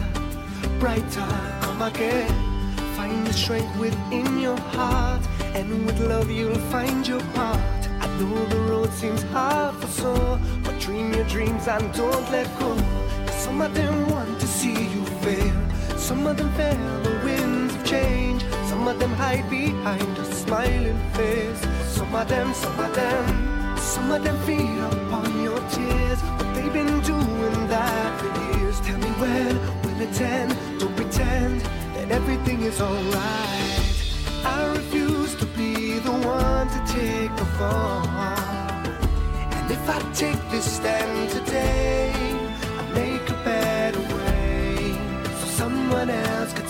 Speaker 4: Brighter, come again. Find the strength within your heart, and with love, you'll find your part. I know the road seems hard for so, but dream your dreams and don't let go. Some of them want to see you fail. Some of them fear the winds of change. Some of them hide behind a smiling face. Some of them, some of them, some of them feed upon your tears. But they've been doing that for years. Tell me when will it end? Don't pretend that everything is alright. I refuse to be the one to take the fall. And if I take this stand today, I make a better way so someone else could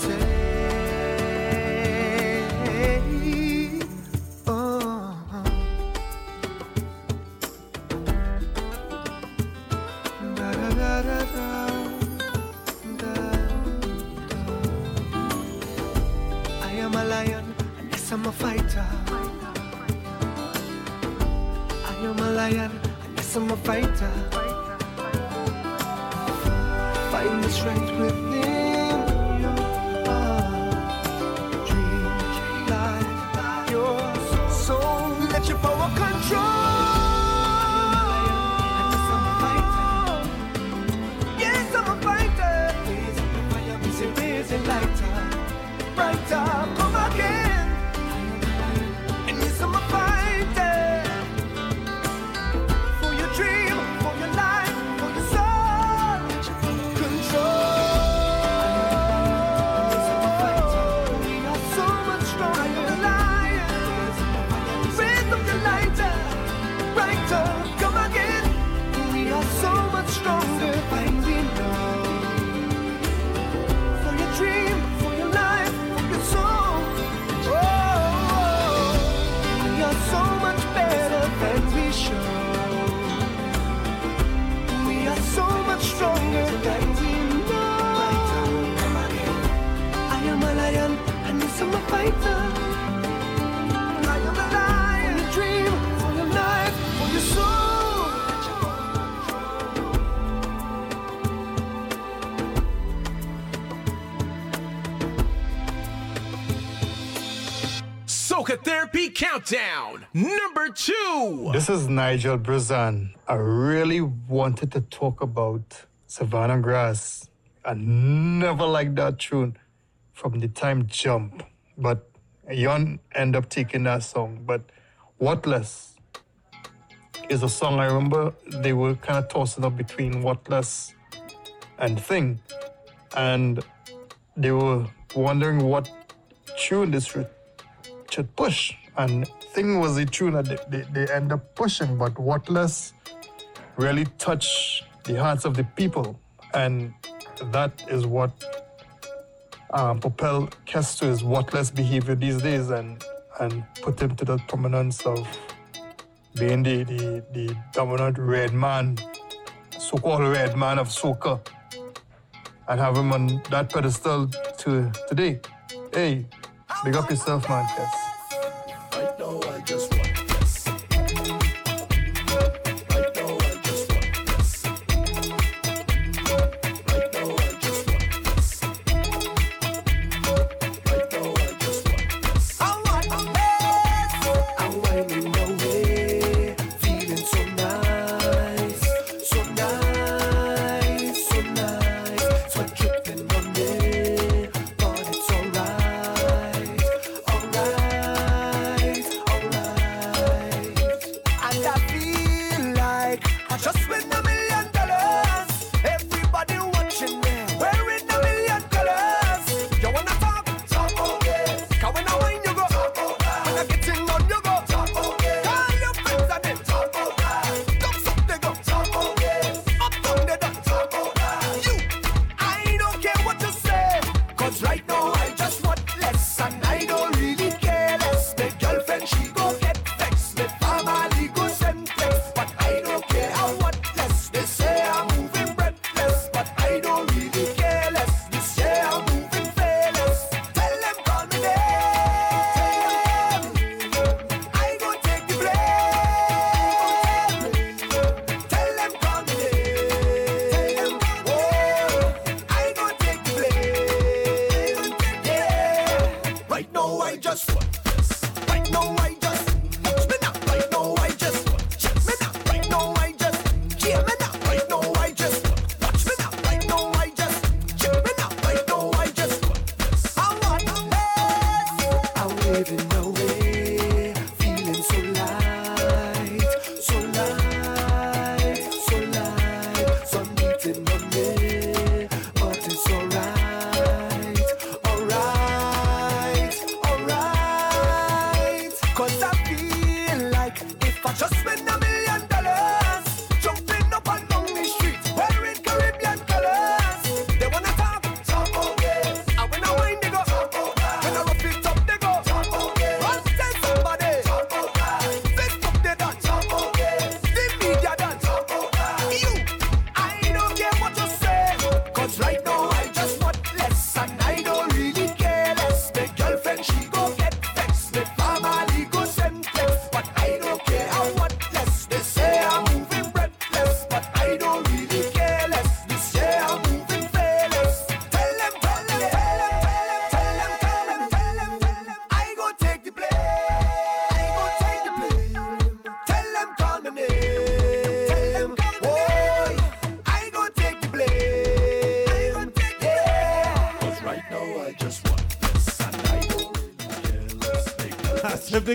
Speaker 1: Countdown, number two.
Speaker 21: This is Nigel Brazan. I really wanted to talk about Savannah Grass. I never liked that tune from the time Jump, but Yon end up taking that song. But Wotless is a song I remember they were kind of tossing up between Wotless and Thing. And they were wondering what tune this should push. And Thing was the tune that they, they, they end up pushing, but Wotless really touched the hearts of the people. And that is what um, propel Kes to his behavior these days and, and put him to the prominence of being the, the, the dominant red man, so-called red man of soca, and have him on that pedestal to today. Hey, big up yourself, man, Kes.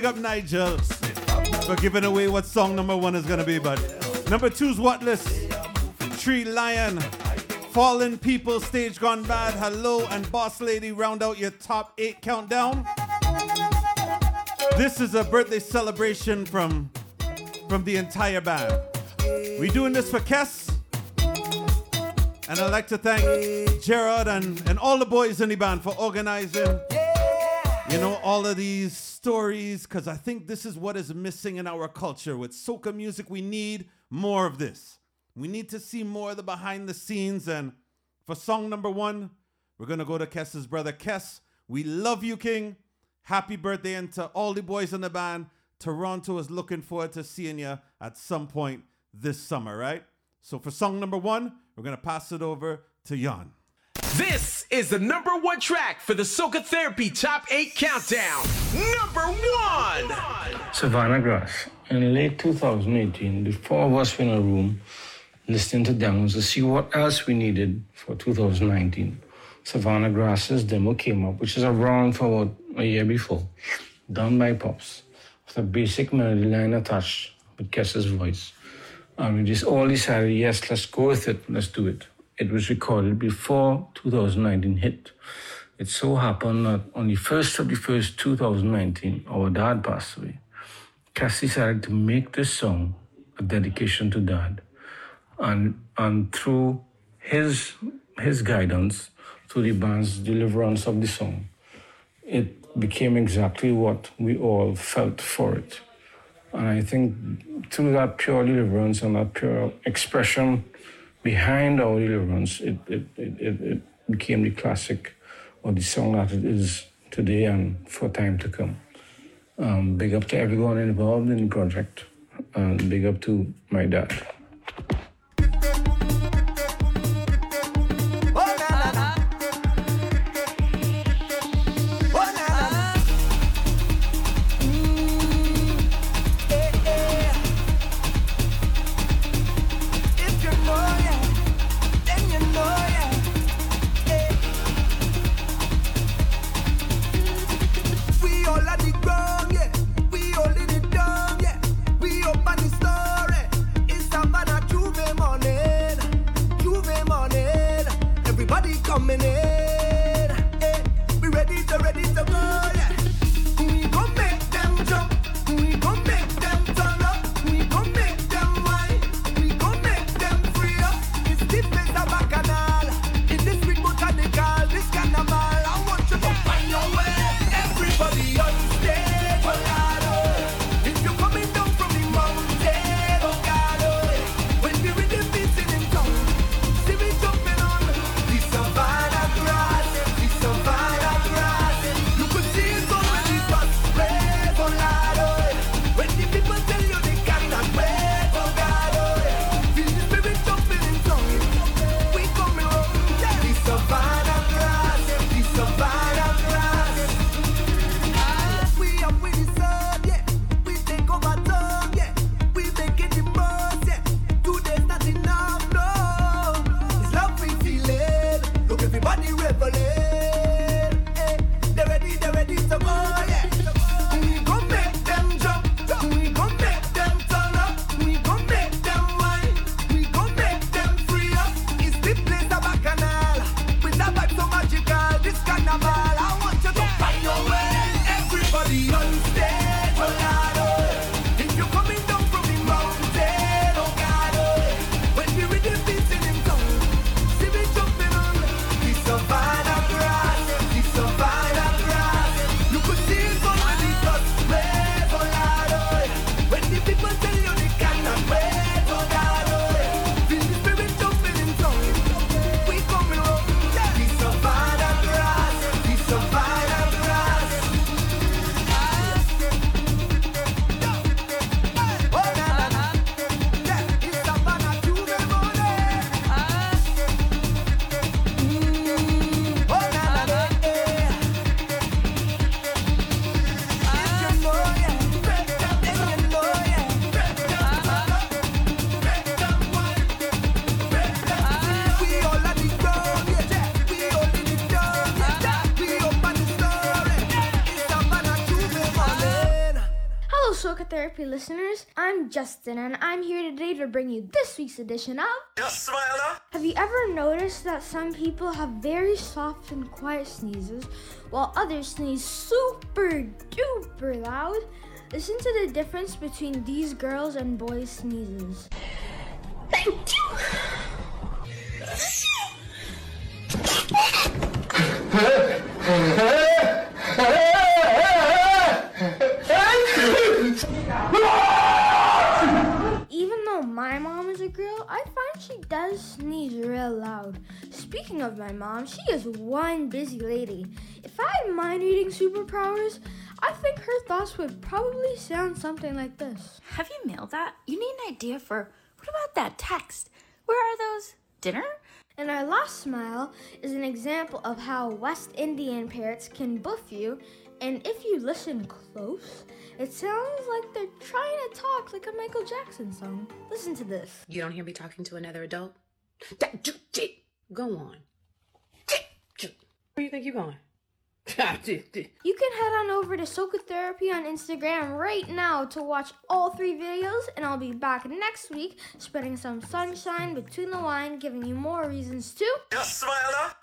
Speaker 9: Up
Speaker 3: Nigel for giving away what song number one is gonna be. But number two's Wotless? Tree Lion, Fallen People, Stage Gone Bad, Hello, and Boss Lady round out your top eight countdown. This is a birthday celebration from from the entire band. We doing this for Kes. And I'd like to thank Gerard and, and all the boys in the band for organizing you know, all of these stories, because I think this is what is missing in our culture. With soca music, we need more of this. We need to see more of the behind the scenes. And for song number one, we're going to go to Kes's brother. Kes, we love you, King. Happy birthday. And to all the boys in the band, Toronto is looking forward to seeing you at some point this summer, right? So for song number one, we're going to pass it over to Jan.
Speaker 1: This is the number one track for the Soca Therapy Top 8 Countdown. Number one!
Speaker 22: Savannah Grass. In late 2018, the four of us were in a room listening to demos to see what else we needed for 2019. Savannah Grass's demo came up, which is around for about a year before, done by Pops, with a basic melody line attached with Kes's voice. And we just all decided, yes, let's go with it, let's do it. It was recorded before 2019 hit. It so happened that on the 1st of the 1st, 2019, our dad passed away. Kes decided to make this song a dedication to dad. And, and through his, his guidance, through the band's deliverance of the song, it became exactly what we all felt for it. And I think through that pure deliverance and that pure expression behind our deliverance, it, it, it, it, became the classic or the song that it is today and for time to come. Um, big up to everyone involved in the project, and big up to my dad.
Speaker 23: I'm Justin and I'm here today to bring you this week's edition of
Speaker 24: Just smile
Speaker 23: Have you ever noticed that some people have very soft and quiet sneezes while others sneeze super duper loud? Listen to the difference between these girls and boys' sneezes. Thank you. Even [laughs] though my mom is a girl, I find she does sneeze real loud. Speaking of my mom, she is one busy lady. If I had mind reading superpowers, I think her thoughts would probably sound something like this.
Speaker 25: Have you mailed that? You need an idea for what about that text? Where are those? Dinner?
Speaker 23: And our last smile is an example of how West Indian parrots can buff you, and if you listen close, it sounds like they're trying to talk like a Michael Jackson song. Listen to this.
Speaker 26: You don't hear me talking to another adult? Go on. Where do you think you're going? [laughs]
Speaker 23: You can head on over to Soca Therapy on Instagram right now to watch all three videos, and I'll be back next week spreading some sunshine between the line, giving you more reasons to.
Speaker 24: Just smile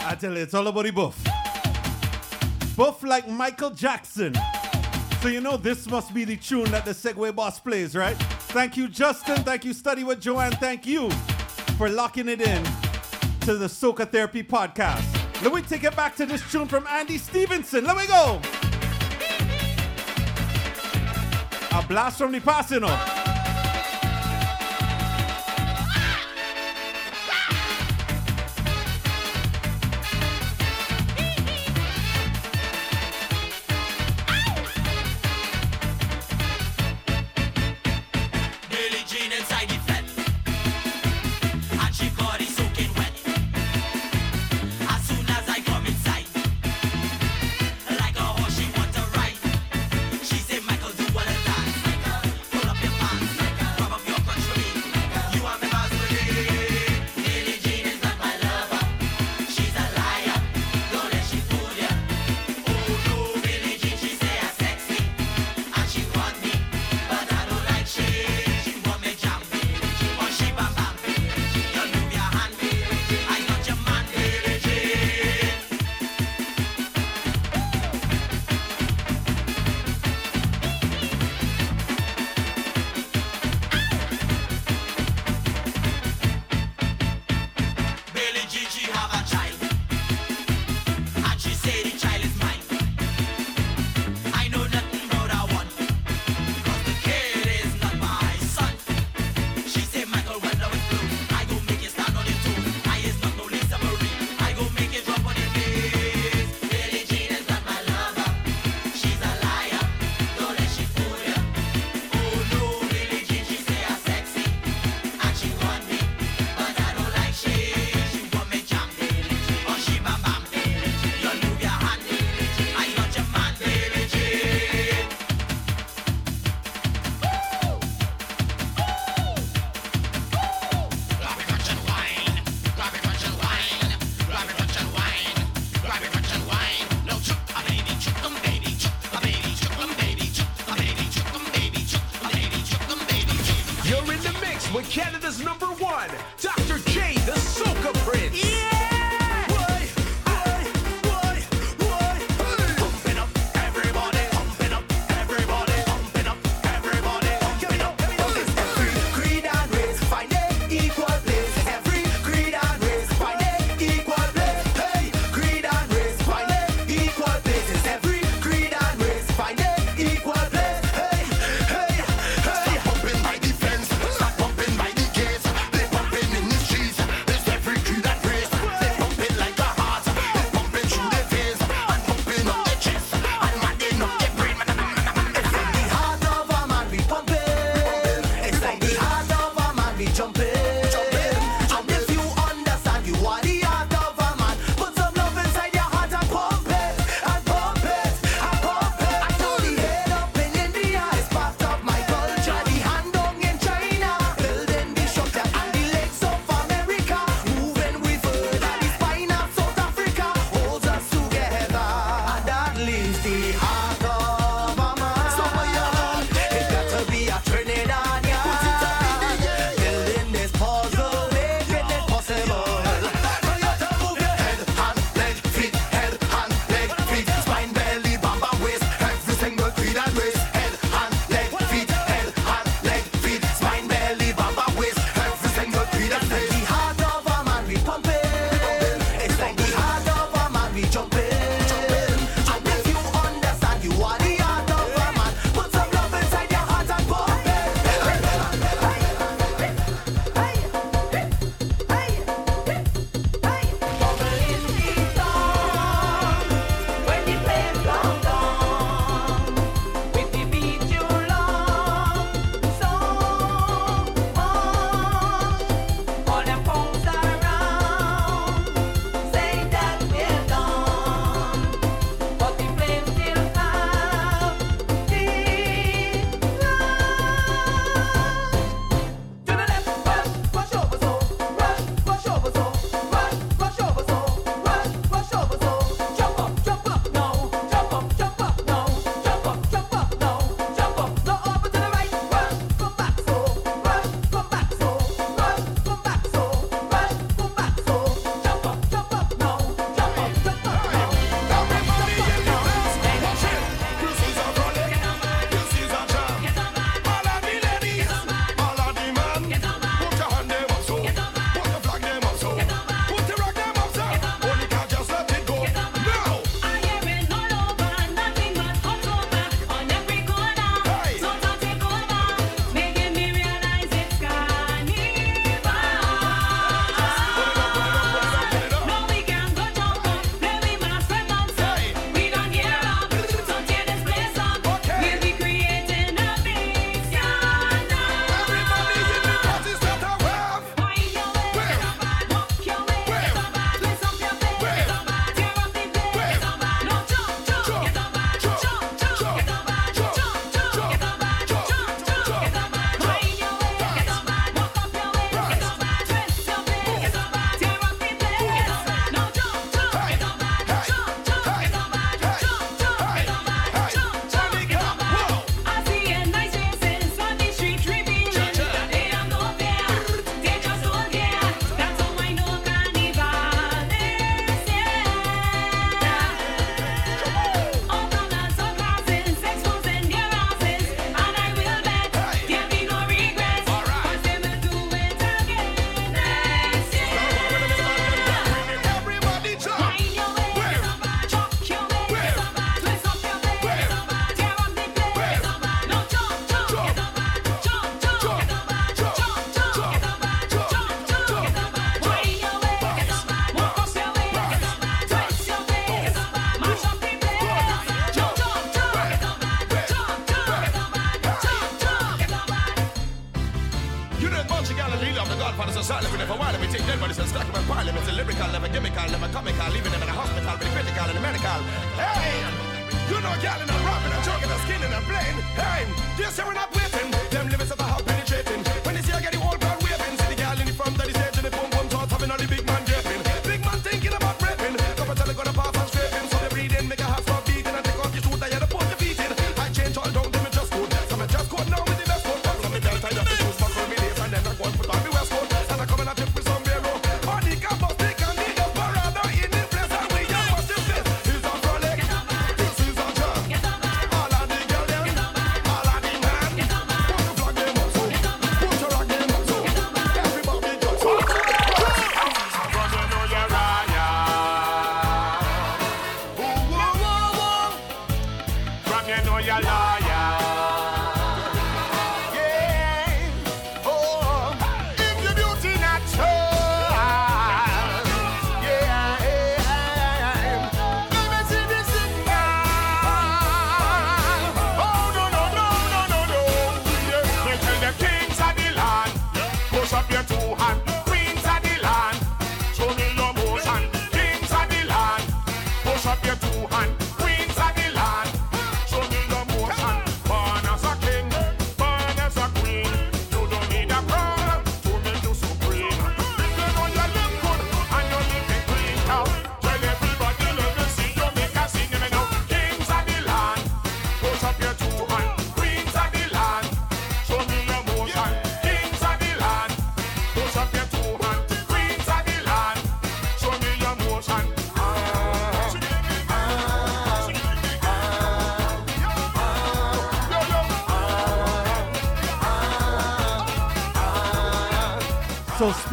Speaker 6: I tell you, it's all about the buff. Buff like Michael Jackson. So you know this must be the tune that the Segway Boss plays, right? Thank you, Justin. Thank you, Study with Joanne. Thank you for locking it in to the Soca Therapy podcast. Let me take it back to this tune from Andy Stevenson. Let me go. A blast from the past, you know.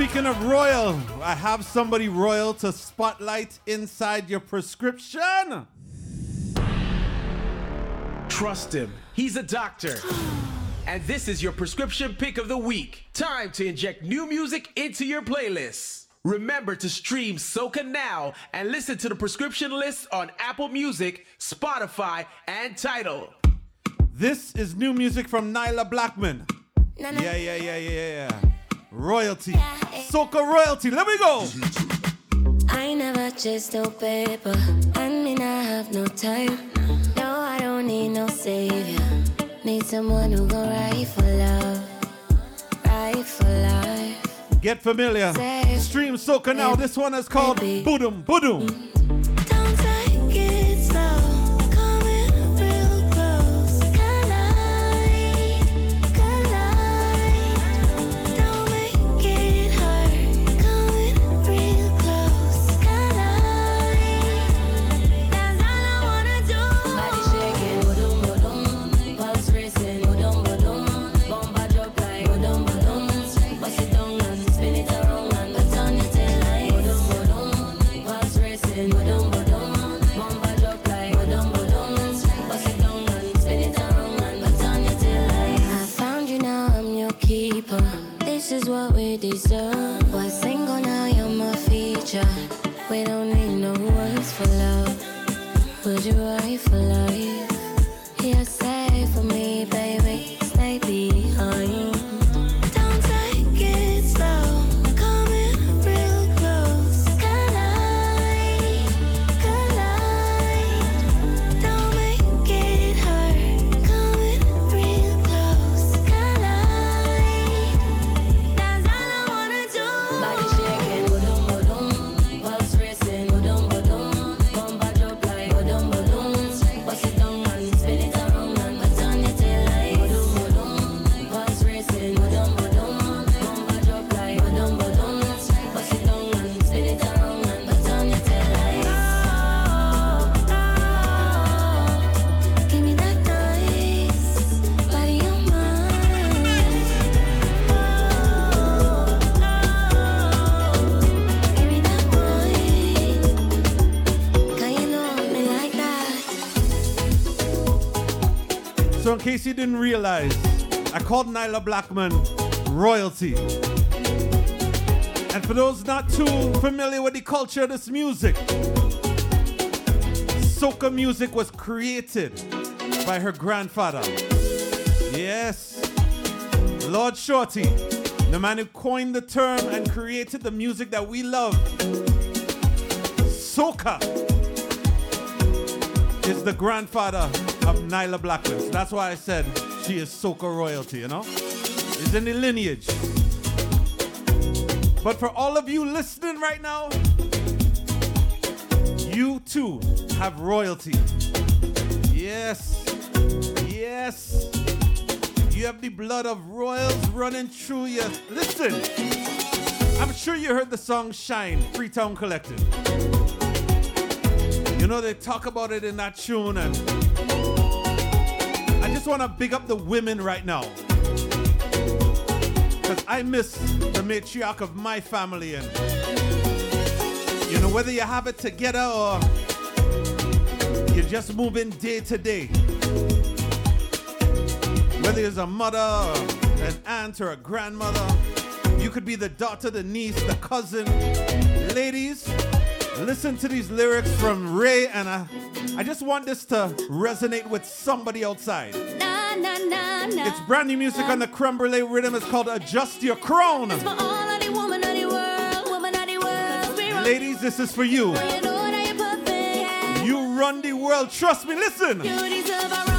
Speaker 12: Speaking of royal, I have somebody royal to spotlight inside your prescription.
Speaker 1: Trust him, he's a doctor. [gasps] and this is your prescription pick of the week. Time to inject new music into your playlist. Remember to stream Soca now and listen to the prescription list on Apple Music, Spotify, and Tidal.
Speaker 12: This is new music from Nailah Blackman. Yeah, yeah, yeah, yeah, yeah royalty. Eh. Soca royalty. Let me go.
Speaker 3: I never chase no paper. I mean, I have no time. No, I don't need no savior. Need someone who gon' ride for love. Ride for life.
Speaker 12: Get familiar. Save Stream Soca now. This one is called Boodum Boodum. called Nailah Blackman Royalty. And for those not too familiar with the culture of this music, soca music was created by her grandfather. Yes, Lord Shorty,
Speaker 3: the man who coined the term and created the music that we love. Soca is the grandfather of Nailah Blackman. So that's why I said she is Soca royalty, you know? Is in the lineage. But for all of you listening right now, you too have royalty. Yes. Yes. You have the blood of royals running through you. Listen. I'm sure you heard the song Shine, Freetown Collective. You know, they talk about it in that tune, and just want to big up the women right now. Because I miss the matriarch of my family, and you know, whether you have it together or you're just moving day to day, whether it's a mother, an aunt, or a grandmother, you could be the daughter, the niece, the cousin. Ladies, listen to these lyrics from Ray, and I just want this to resonate with somebody outside. It's brand new music on the creme brulee rhythm. It's called Adjust Your Crown.
Speaker 13: For all of the woman of the world, woman of the world.
Speaker 3: Ladies, this is for you.
Speaker 13: You know.
Speaker 3: You run the world. Trust me, listen.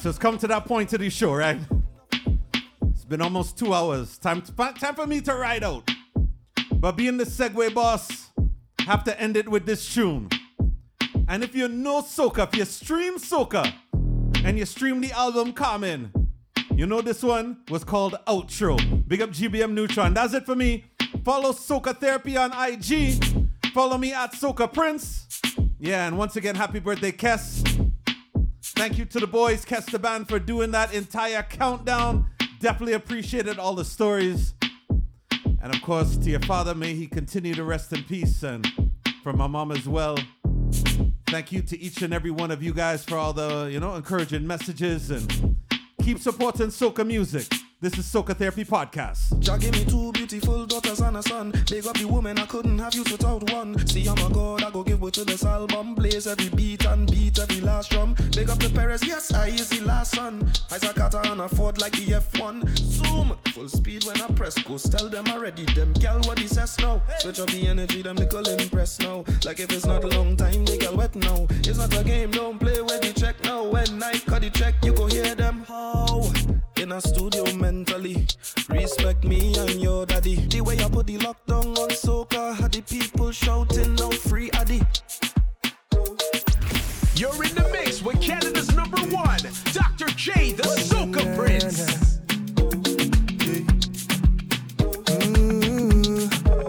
Speaker 7: right, so
Speaker 3: it's come to that point of the show, right? It's been almost two hours. Time, to, time for me to ride out. But being the Segway boss, have to end it with this tune. And if you know Soca, if you stream Soca, and you stream the album coming, you know this one was called Outro. Big up GBM Nutron. That's it for me. Follow Soca Therapy on IG. Follow me at Soca Prince. Yeah, and once again, happy birthday, Kes. Thank you to the boys, Kes the Band, for doing that entire countdown. Definitely appreciated all the stories. And of course, to your father, may he continue to rest in peace. And for my mom as well. Thank you to each and every one of you guys for all the, you know, encouraging messages and keep supporting soca music. This is Soca Therapy Podcast.
Speaker 11: Jah give me two beautiful daughters and a son. Big up the woman, I couldn't have you without one. See, I'm a god, I go give birth to this album. Blaze every beat and beat every last drum. Big up the yes, I is the last son. Isaac Carter and Ford like the F1. Zoom, full speed when I press. Tell them them what he says now. Switch up the energy, them little impress now. Like if it's not a long time, they wet now. It's not a game, don't play with the check now. When I cut the check, you go hear them. How? In a studio mentally. Respect me and your daddy. The way I put the lockdown on soca, had the people shouting out free addy.
Speaker 1: You're in the mix with Canada's number one, Dr. J, the Soca Prince.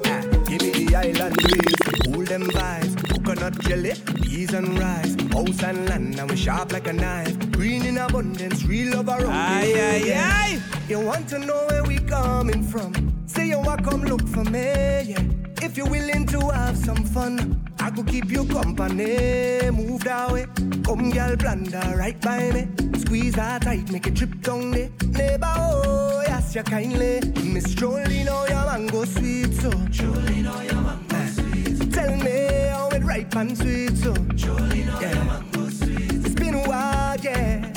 Speaker 4: Ah, give me the island breeze, cool them vibes. Coconut jelly, peas and rice. House and land, and we sharp like a knife. Green in abundance, real love around
Speaker 27: Aye,
Speaker 4: me.
Speaker 27: aye,
Speaker 4: Yeah.
Speaker 27: aye.
Speaker 4: You want to know where we coming from? Say you want come look for me, yeah. If you're willing to have some fun, I could keep you company. Move that way, come girl, blunder right by me. Squeeze her tight, make it trip down there. Neighbor, oh, yes, you kindly. Miss Jolie, know oh, your mango sweet, so. Jolie, know oh, your mango sweet. Tell me how it ripe and sweet, so. Know your mango sweet. It's been a while, yeah.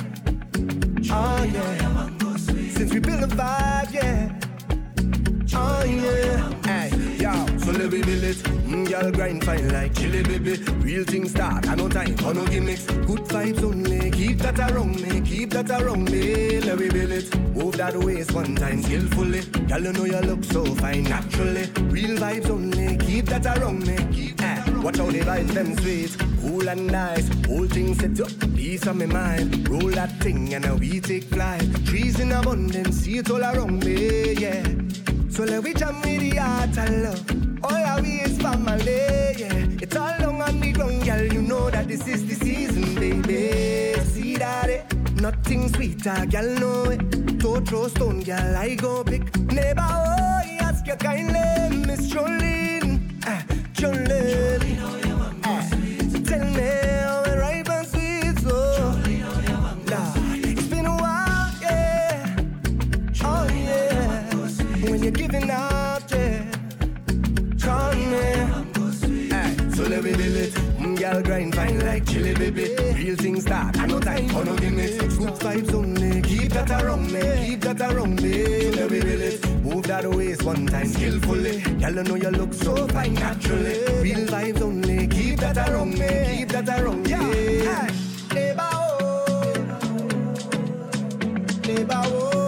Speaker 4: Oh, yeah. Since we built a vibe, yeah. Oh, yeah. Hey, yo, so let me build it. Mm, y'all grind fine like chili, baby. Real things start, I no time for no gimmicks. Good vibes only, keep that around me, keep that around me. Let me build it. Move that waist one time skillfully. Y'all you know you look so fine naturally. Real vibes only, keep that around me. Keep that Watch how the vibes them sweet, cool and nice. Whole thing set up, peace on my mind. Roll that thing and now we take flight. Trees in abundance, see it all around me, yeah. So let we jam with the heart and love. All our we is family, yeah. It's all long on the ground, girl. You know that this is the season, baby. See that it? Nothing sweeter, girl, know it. Don't throw stone, girl, I go pick. Neighbor, oh, he ask you kindly, Miss Jolene. Ah, Jolene. Ah, tell me. Lord, it's been a while, yeah. Oh, yeah. When you're giving out, every minute. Mm, girl grind fine like chili baby. Real things start, I no time for no gimmicks. Smooth vibes only, keep that around me, keep that around me. Chili baby, minute. Move that waist one time skillfully. Girl, I know you look so fine naturally. Real vibes only, keep that around me, keep that around yeah. me. Hey. Neighbor, oh. Neighbor, oh.